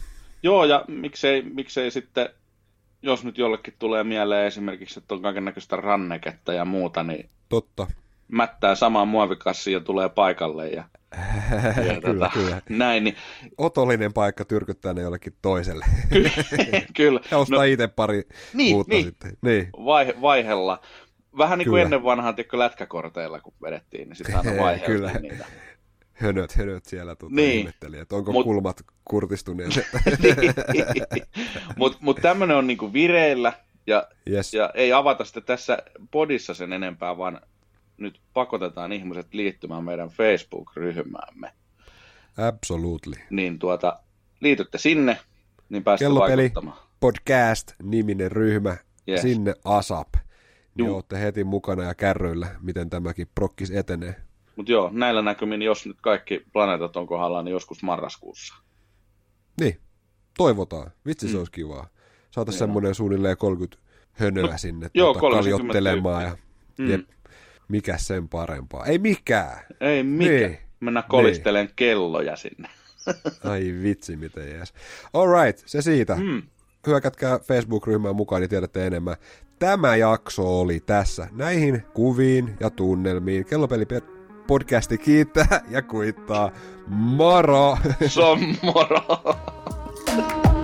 Joo, ja miksei, miksei sitten jos nyt jollekin tulee mieleen esimerkiksi, että on kaikenlaista ranneketta ja muuta, niin Totta. mättää samaan muovikassiin ja tulee paikalle ja, ja kyllä, tota, kyllä. näin. Niin... Otollinen paikka tyrkyttää ne jollekin toiselle. kyllä. ja ostaa no, itse pari niin, uutta niin. sitten. Niin. Vaihe, vaihella. Vähän niin kuin kyllä. ennen vanhaan tiedätkö, lätkäkorteilla, kun vedettiin, niin sitten aina vaiheltiin niitä hönöt, hönöt siellä tuota, niin. ihmetteli, että onko mut, kulmat kurtistuneet. niin. Mutta mut tämmöinen on niinku vireillä ja, yes. ja ei avata sitä tässä podissa sen enempää, vaan nyt pakotetaan ihmiset liittymään meidän Facebook-ryhmäämme. Absolutely. Niin tuota, liitytte sinne, niin pääsette Kellopeli vaikuttamaan. podcast-niminen ryhmä, yes. sinne ASAP. Niin olette heti mukana ja kärryillä, miten tämäkin prokkis etenee. Mutta joo, näillä näkymin, jos nyt kaikki planeetat on kohdallaan, niin joskus marraskuussa. Niin, toivotaan. Vitsi mm. se olisi kivaa. Saataisiin niin semmoinen suunnilleen 30 hönöä no, sinne joo, tuota, kaljottelemaan. Ja, mm. jep, mikä sen parempaa? Ei mikään. Ei mikään. Niin. Mennään kolistelemaan niin. kelloja sinne. Ai vitsi, miten jees. All right, se siitä. Mm. Hyökätkää Facebook-ryhmään mukaan, niin tiedätte enemmän. Tämä jakso oli tässä. Näihin kuviin ja tunnelmiin. Kellopeli podcasti kiittää ja kuittaa. Moro! Se on moro!